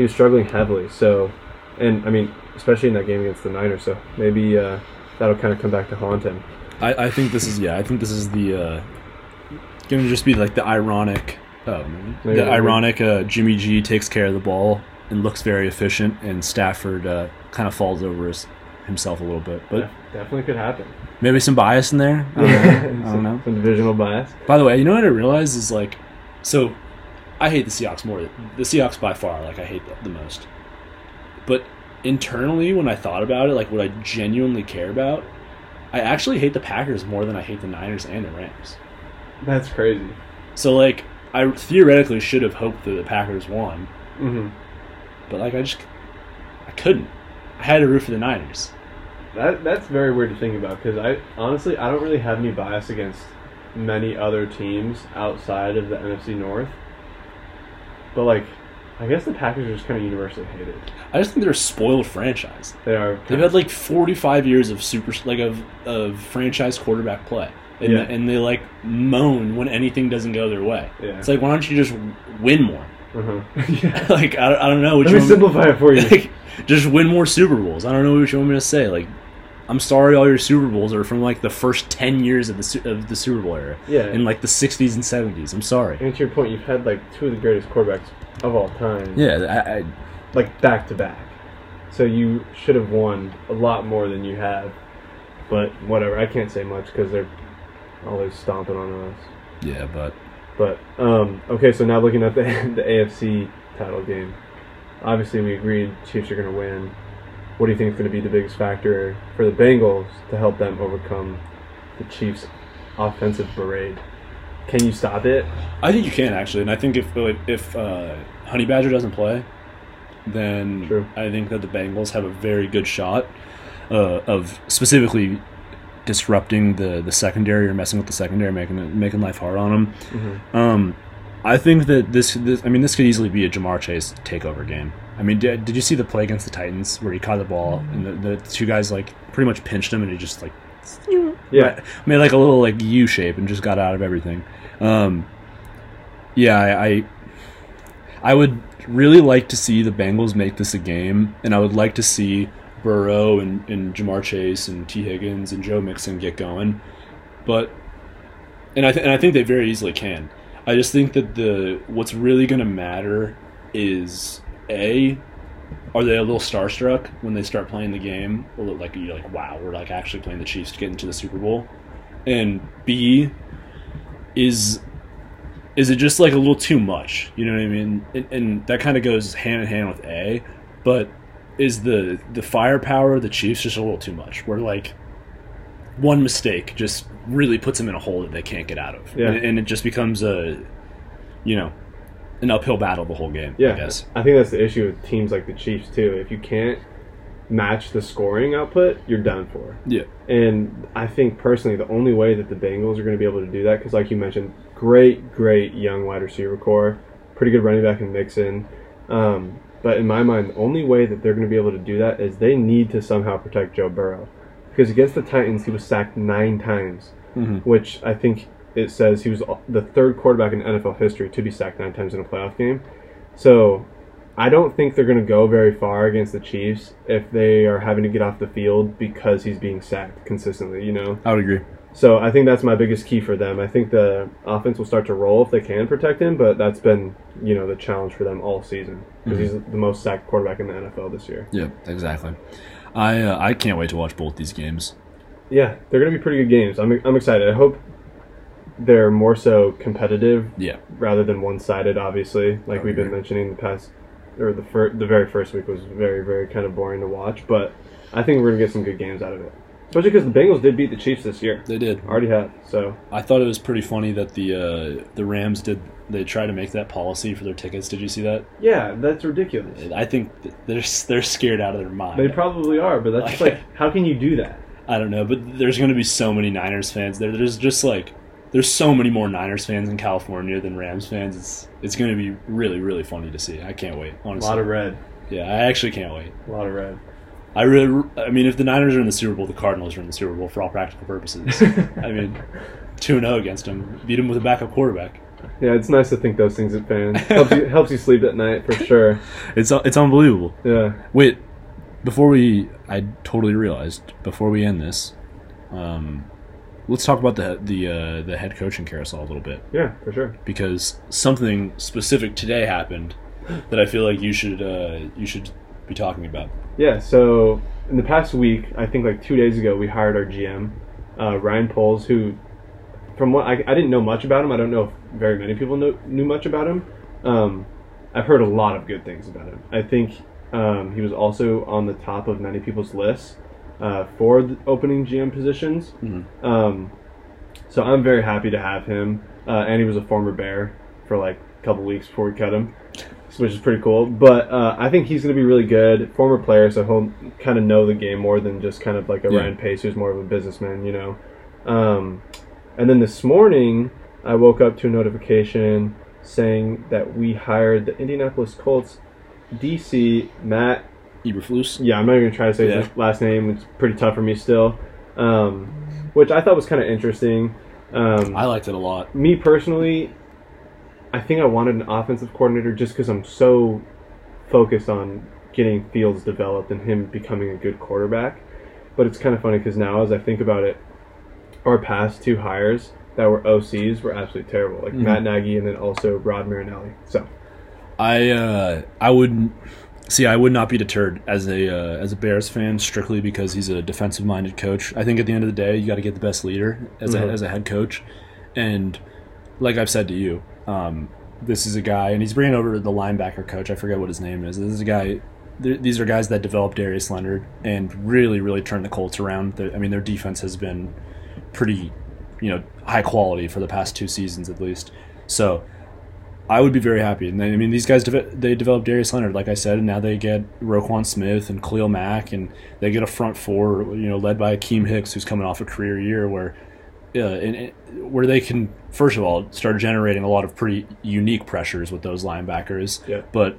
He was struggling heavily. So, and I mean, especially in that game against the Niners. So maybe uh, that'll kind of come back to haunt him. I, I think this is yeah. I think this is the uh, going to just be like the ironic, oh, maybe, Maybe the that ironic uh, Jimmy G takes care of the ball and looks very efficient, and Stafford uh, kind of falls over his, himself a little bit. But Yeah, definitely could happen. maybe some bias in there. I don't know. I don't some, know. some divisional bias. By the way, you know what I realized is like, so I hate the Seahawks more. The Seahawks by far, like I hate the, the most. But internally, when I thought about it, like what I genuinely care about, I actually hate the Packers more than I hate the Niners and the Rams. That's crazy. So like, I theoretically should have hoped that the Packers won, hmm but like I just, I couldn't. I had to root for the Niners. That that's very weird to think about because I honestly I don't really have any bias against many other teams outside of the NFC North. But like, I guess the Packers are just kind of universally hated. I just think they're a spoiled franchise. They are. They've had like 45 years of super like of of franchise quarterback play, and Yeah. and they like moan when anything doesn't go their way. Yeah. It's like why don't you just win more? uh-huh. yeah. like I, don't- I don't know what Let you me simplify it for you. like, just win more Super Bowls. I don't know what you want me to say. Like I'm sorry, all your Super Bowls are from like the first 10 years of the of the Super Bowl era yeah. in like the 60s and 70s. I'm sorry. and to your point, you've had like two of the greatest quarterbacks of all time. Yeah, I, I, Like back to back. So you should have won a lot more than you have. But whatever, I can't say much because they're always stomping on us. yeah, but But um, okay, so now looking at the the AFC title game, obviously we agreed Chiefs are going to win. What do you think is going to be the biggest factor for the Bengals to help them overcome the Chiefs' offensive parade? Can you stop it? I think you can actually, and I think if if uh, Honey Badger doesn't play, then True. I think that the Bengals have a very good shot uh, of specifically disrupting the the secondary or messing with the secondary, making making life hard on them. Mm-hmm. Um, I think that this, this, I mean, this could easily be a Ja'Marr Chase takeover game. I mean, did, did you see the play against the Titans where he caught the ball and the, the two guys like pretty much pinched him and he just like Yeah. Made like a little like U shape and just got out of everything. Um, yeah, I, I I would really like to see the Bengals make this a game, and I would like to see Burrow and, and Ja'Marr Chase and Tee Higgins and Joe Mixon get going, but and I th- and I think they very easily can. I just think that the what's really going to matter is a are they a little starstruck when they start playing the game? Or like you're like, wow, we're like actually playing the Chiefs to get into the Super Bowl. And B is is it just like a little too much? You know what I mean? And, and that kind of goes hand in hand with A, but is the the firepower of the Chiefs just a little too much? Where like one mistake just really puts them in a hole that they can't get out of, Yeah. and, and it just becomes a you know an uphill battle the whole game. Yeah, I guess. I think that's the issue with teams like the Chiefs too. If you can't match the scoring output, you're done for. Yeah. And I think personally, the only way that the Bengals are going to be able to do that, because like you mentioned, great, great young wide receiver core, pretty good running back in Mixon. Um, but in my mind, the only way that they're going to be able to do that is they need to somehow protect Joe Burrow, because against the Titans, he was sacked nine times, Mhm. which I think it says he was the third quarterback in NFL history to be sacked nine times in a playoff game. So I don't think they're going to go very far against the Chiefs if they are having to get off the field because he's being sacked consistently, you know? I would agree. So I think that's my biggest key for them. I think the offense will start to roll if they can protect him, but that's been, you know, the challenge for them all season because he's the most sacked quarterback in the NFL this year. Yeah, exactly. I uh, I can't wait to watch both these games. Yeah, they're going to be pretty good games. I'm, I'm excited. I hope they're more so competitive Yeah, rather than one-sided. Obviously, like we've been mentioning the past, or the fir- the very first week was very very kind of boring to watch. But I think we're gonna get some good games out of it, especially because the Bengals did beat the Chiefs this year. they did. Already have. So I thought it was pretty funny that the uh, the Rams did. They tried to make that policy for their tickets. Did you see that? yeah, that's ridiculous. I think they're they're scared out of their mind. They probably are, but that's just like, how can you do that? I don't know, but there's going to be so many Niners fans there. There's just like there's so many more Niners fans in California than Rams fans. It's it's going to be really really funny to see. I can't wait. Honestly, a lot of red. yeah, I actually can't wait. A lot of red. I really, I mean, if the Niners are in the Super Bowl, the Cardinals are in the Super Bowl for all practical purposes. I mean, two zero against them, beat them with a backup quarterback. Yeah, it's nice to think those things at fans. helps you helps you sleep at night for sure. It's it's unbelievable. Yeah. Wait, before we, I totally realized before we end this, um, let's talk about the the uh, the head coaching carousel a little bit Yeah, for sure. because something specific today happened that I feel like you should uh, you should be talking about. Yeah, so in the past week, I think like two days ago, we hired our GM, uh, Ryan Poles, who, from what I, I didn't know much about him. I don't know if very many people know, knew much about him. Um, I've heard a lot of good things about him. I think um, he was also on the top of many people's lists uh, for the opening GM positions. Mhm. Um, so I'm very happy to have him. Uh, and he was a former Bear for like a couple weeks before we cut him which is pretty cool. But uh, I think he's going to be really good. Former player, so he'll kind of know the game more than just kind of like a Yeah. Ryan Pace, who's more of a businessman, you know. Um, and then this morning, I woke up to a notification saying that we hired the Indianapolis Colts DC Matt. Eberflus. Yeah, I'm not even going to try to say Yeah. his last name. It's pretty tough for me still. Um, which I thought was kind of interesting. Um, I liked it a lot. me personally, I think I wanted an offensive coordinator just because I'm so focused on getting Fields developed and him becoming a good quarterback. But it's kind of funny because now, as I think about it, our past two hires that were OCs were absolutely terrible, like Mhm. Matt Nagy and then also Rod Marinelli. So I uh, I would see. I would not be deterred as a uh, as a Bears fan strictly because he's a defensive minded coach. I think at the end of the day, you got to get the best leader as Mhm. a as a head coach, and like I've said to you, um, this is a guy, and he's bringing over the linebacker coach. I forget what his name is. This is a guy. th- These are guys that developed Darius Leonard and really, really turned the Colts around. I mean, their defense has been pretty, you know, high quality for the past two seasons at least. So I would be very happy. And I mean, these guys they developed Darius Leonard, like I said, and now they get Roquan Smith and Khalil Mack, and they get a front four, you know, led by Akiem Hicks, who's coming off a career year where, uh, in, in- where they can first of all start generating a lot of pretty unique pressures with those linebackers. Yeah. But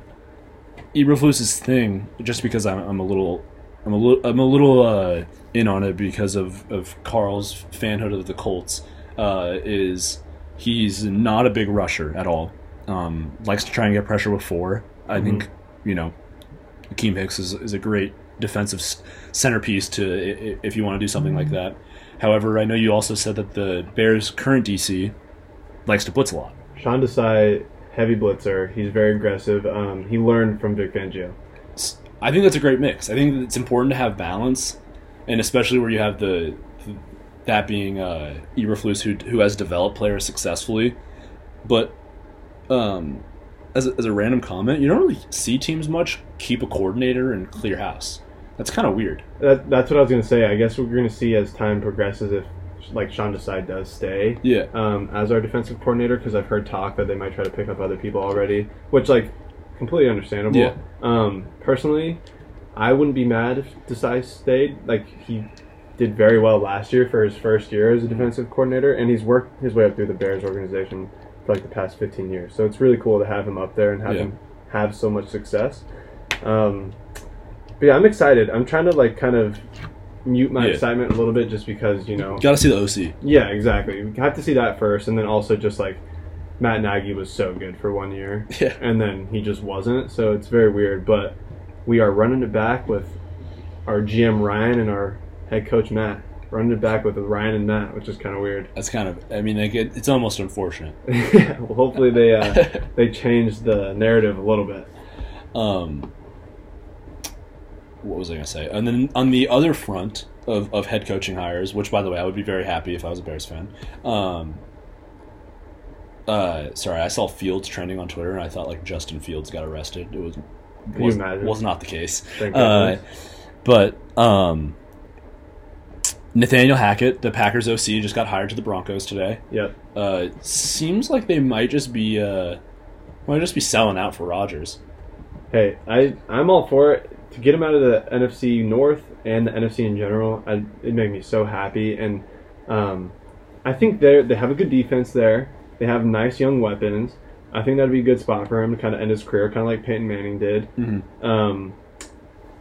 Eberflus's thing, just because I'm, I'm a little I'm a little I'm a little uh, in on it because of of Carl's fanhood of the Colts. Uh, is he's not a big rusher at all. Um, likes to try and get pressure with four. I Mm-hmm. think you know, Akiem Hicks is is a great defensive centerpiece to if you want to do something like that. However, I know you also said that the Bears' current DC likes to blitz a lot. Sean Desai, heavy blitzer. He's very aggressive. Um, he learned from Vic Fangio. I think that's a great mix. I think it's important to have balance, and especially where you have the that being uh, Eberflus who who has developed players successfully, but um, as a, as a random comment, you don't really see teams much keep a coordinator and clear house. That's kind of weird. That, that's what I was going to say. I guess what we're going to see as time progresses if, like, Sean Desai does stay Yeah, um, as our defensive coordinator, because I've heard talk that they might try to pick up other people already, which, like, completely understandable. Yeah. Um, personally, I wouldn't be mad if Desai stayed. Like, he did very well last year for his first year as a defensive coordinator, and he's worked his way up through the Bears organization for, like, the past 15 years. So it's really cool to have him up there and have Yeah. him have so much success. Um, but yeah, I'm excited. I'm trying to, like, kind of mute my Yeah. excitement a little bit just because, you know. got to see the OC. Yeah, exactly. We have to see that first, and then also just like Matt Nagy was so good for one year, Yeah. and then he just wasn't. So it's very weird. But we are running it back with our GM Ryan and our head coach Matt. Running it back with Ryan and Matt, which is kind of weird. That's kind of. I mean, like, it, it's almost unfortunate. well, hopefully they uh, they change the narrative a little bit. Um, what was I going to say? And then on the other front of, of head coaching hires, which by the way, I would be very happy if I was a Bears fan. Um, uh, sorry, I saw Fields trending on Twitter, and I thought like Justin Fields got arrested. It was was, was not the case. Uh, but um, Nathaniel Hackett, the Packers OC, just got hired to the Broncos today. Yep. Uh, seems like they might just be uh, might just be selling out for Rodgers. Hey, I I'm all for it. To get him out of the NFC North and the NFC in general, I, it made me so happy. And um, I think they they have a good defense there. They have nice young weapons. I think that'd be a good spot for him to kind of end his career, kind of like Peyton Manning did. Mm-hmm. Um,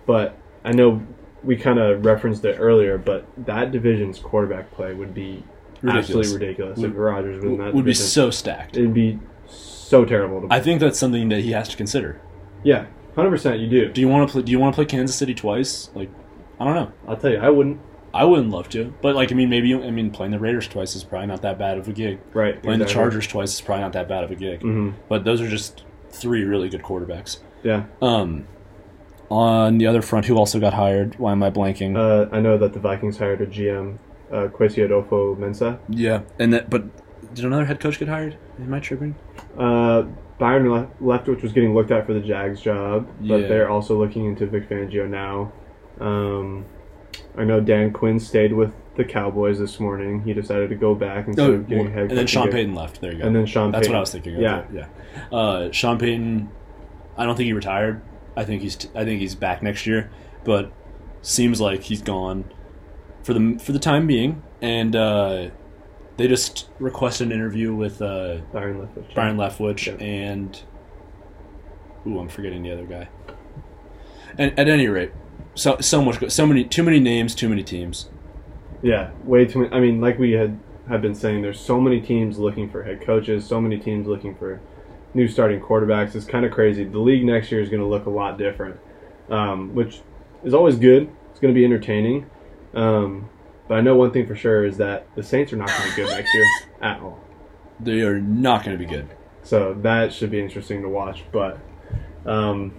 but I know we kind of referenced it earlier, but that division's quarterback play would be Ridiculous. absolutely ridiculous if Would- Rodgers was in that Would be so stacked. It'd be so terrible. To I think that's something that he has to consider. yeah, hundred percent. You do. Do you want to play? Do you want to play Kansas City twice? Like, I don't know. I'll tell you, I wouldn't. I wouldn't love to, but like, I mean, maybe I mean, playing the Raiders twice is probably not that bad of a gig. Right. Playing the. Chargers twice is probably not that bad of a gig. hmm But those are just three really good quarterbacks. Yeah. Um, on the other front, who also got hired? Why am I blanking? Uh, I know that the Vikings hired a GM, uh, Kwesi Adofo-Mensah. yeah, and that, but did another head coach get hired? Am I tripping? Uh, Byron Le- Leftwich was getting looked at for the Jags job, but Yeah. they're also looking into Vic Fangio now. Um, I know Dan Quinn stayed with the Cowboys this morning. He decided to go back instead Oh, of getting well, head and then Sean gig. Payton left. There you go. And then Sean That's Payton. what I was thinking. Of. Yeah. yeah. Uh, Sean Payton, I don't think he retired. I think he's I think he's back next year, but seems like he's gone for the for the time being. And uh, they just requested an interview with uh, Byron Leftwich. Brian Leftwich Yeah. and ooh, I'm forgetting the other guy. And at any rate, so so much, so many, too many names, too many teams. Yeah, way too many. I mean, like we had have been saying, there's so many teams looking for head coaches, so many teams looking for new starting quarterbacks. It's kind of crazy. The league next year is going to look a lot different, um, which is always good. It's going to be entertaining. Um, but I know one thing for sure is that the Saints are not going to be good next year at all. They are not going to be good. So that should be interesting to watch. But um,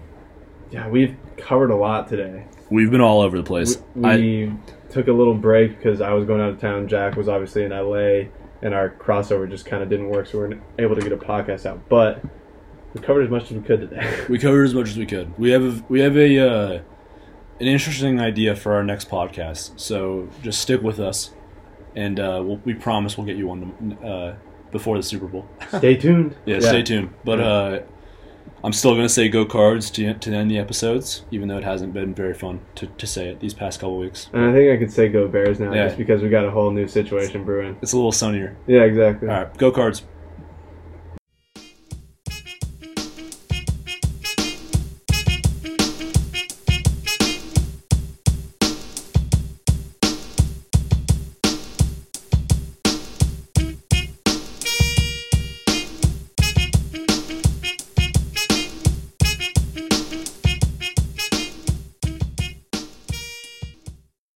yeah, we've covered a lot today. We've been all over the place. We, I, took a little break because I was going out of town. Jack was obviously in LA, and our crossover just kind of didn't work, so we weren't able to get a podcast out. But we covered as much as we could today. We covered as much as we could. We have a, we have a uh, an interesting idea for our next podcast. So just stick with us, and uh, we'll, we promise we'll get you one uh, before the Super Bowl. Stay tuned. yeah, stay tuned. But Yeah. uh, I'm still gonna say go cards to to end the episodes, even though it hasn't been very fun to, to say it these past couple weeks. And I think I could say go Bears now, Yeah. just because we got a whole new situation brewing. It's a little sunnier. Yeah, exactly. All right, go cards.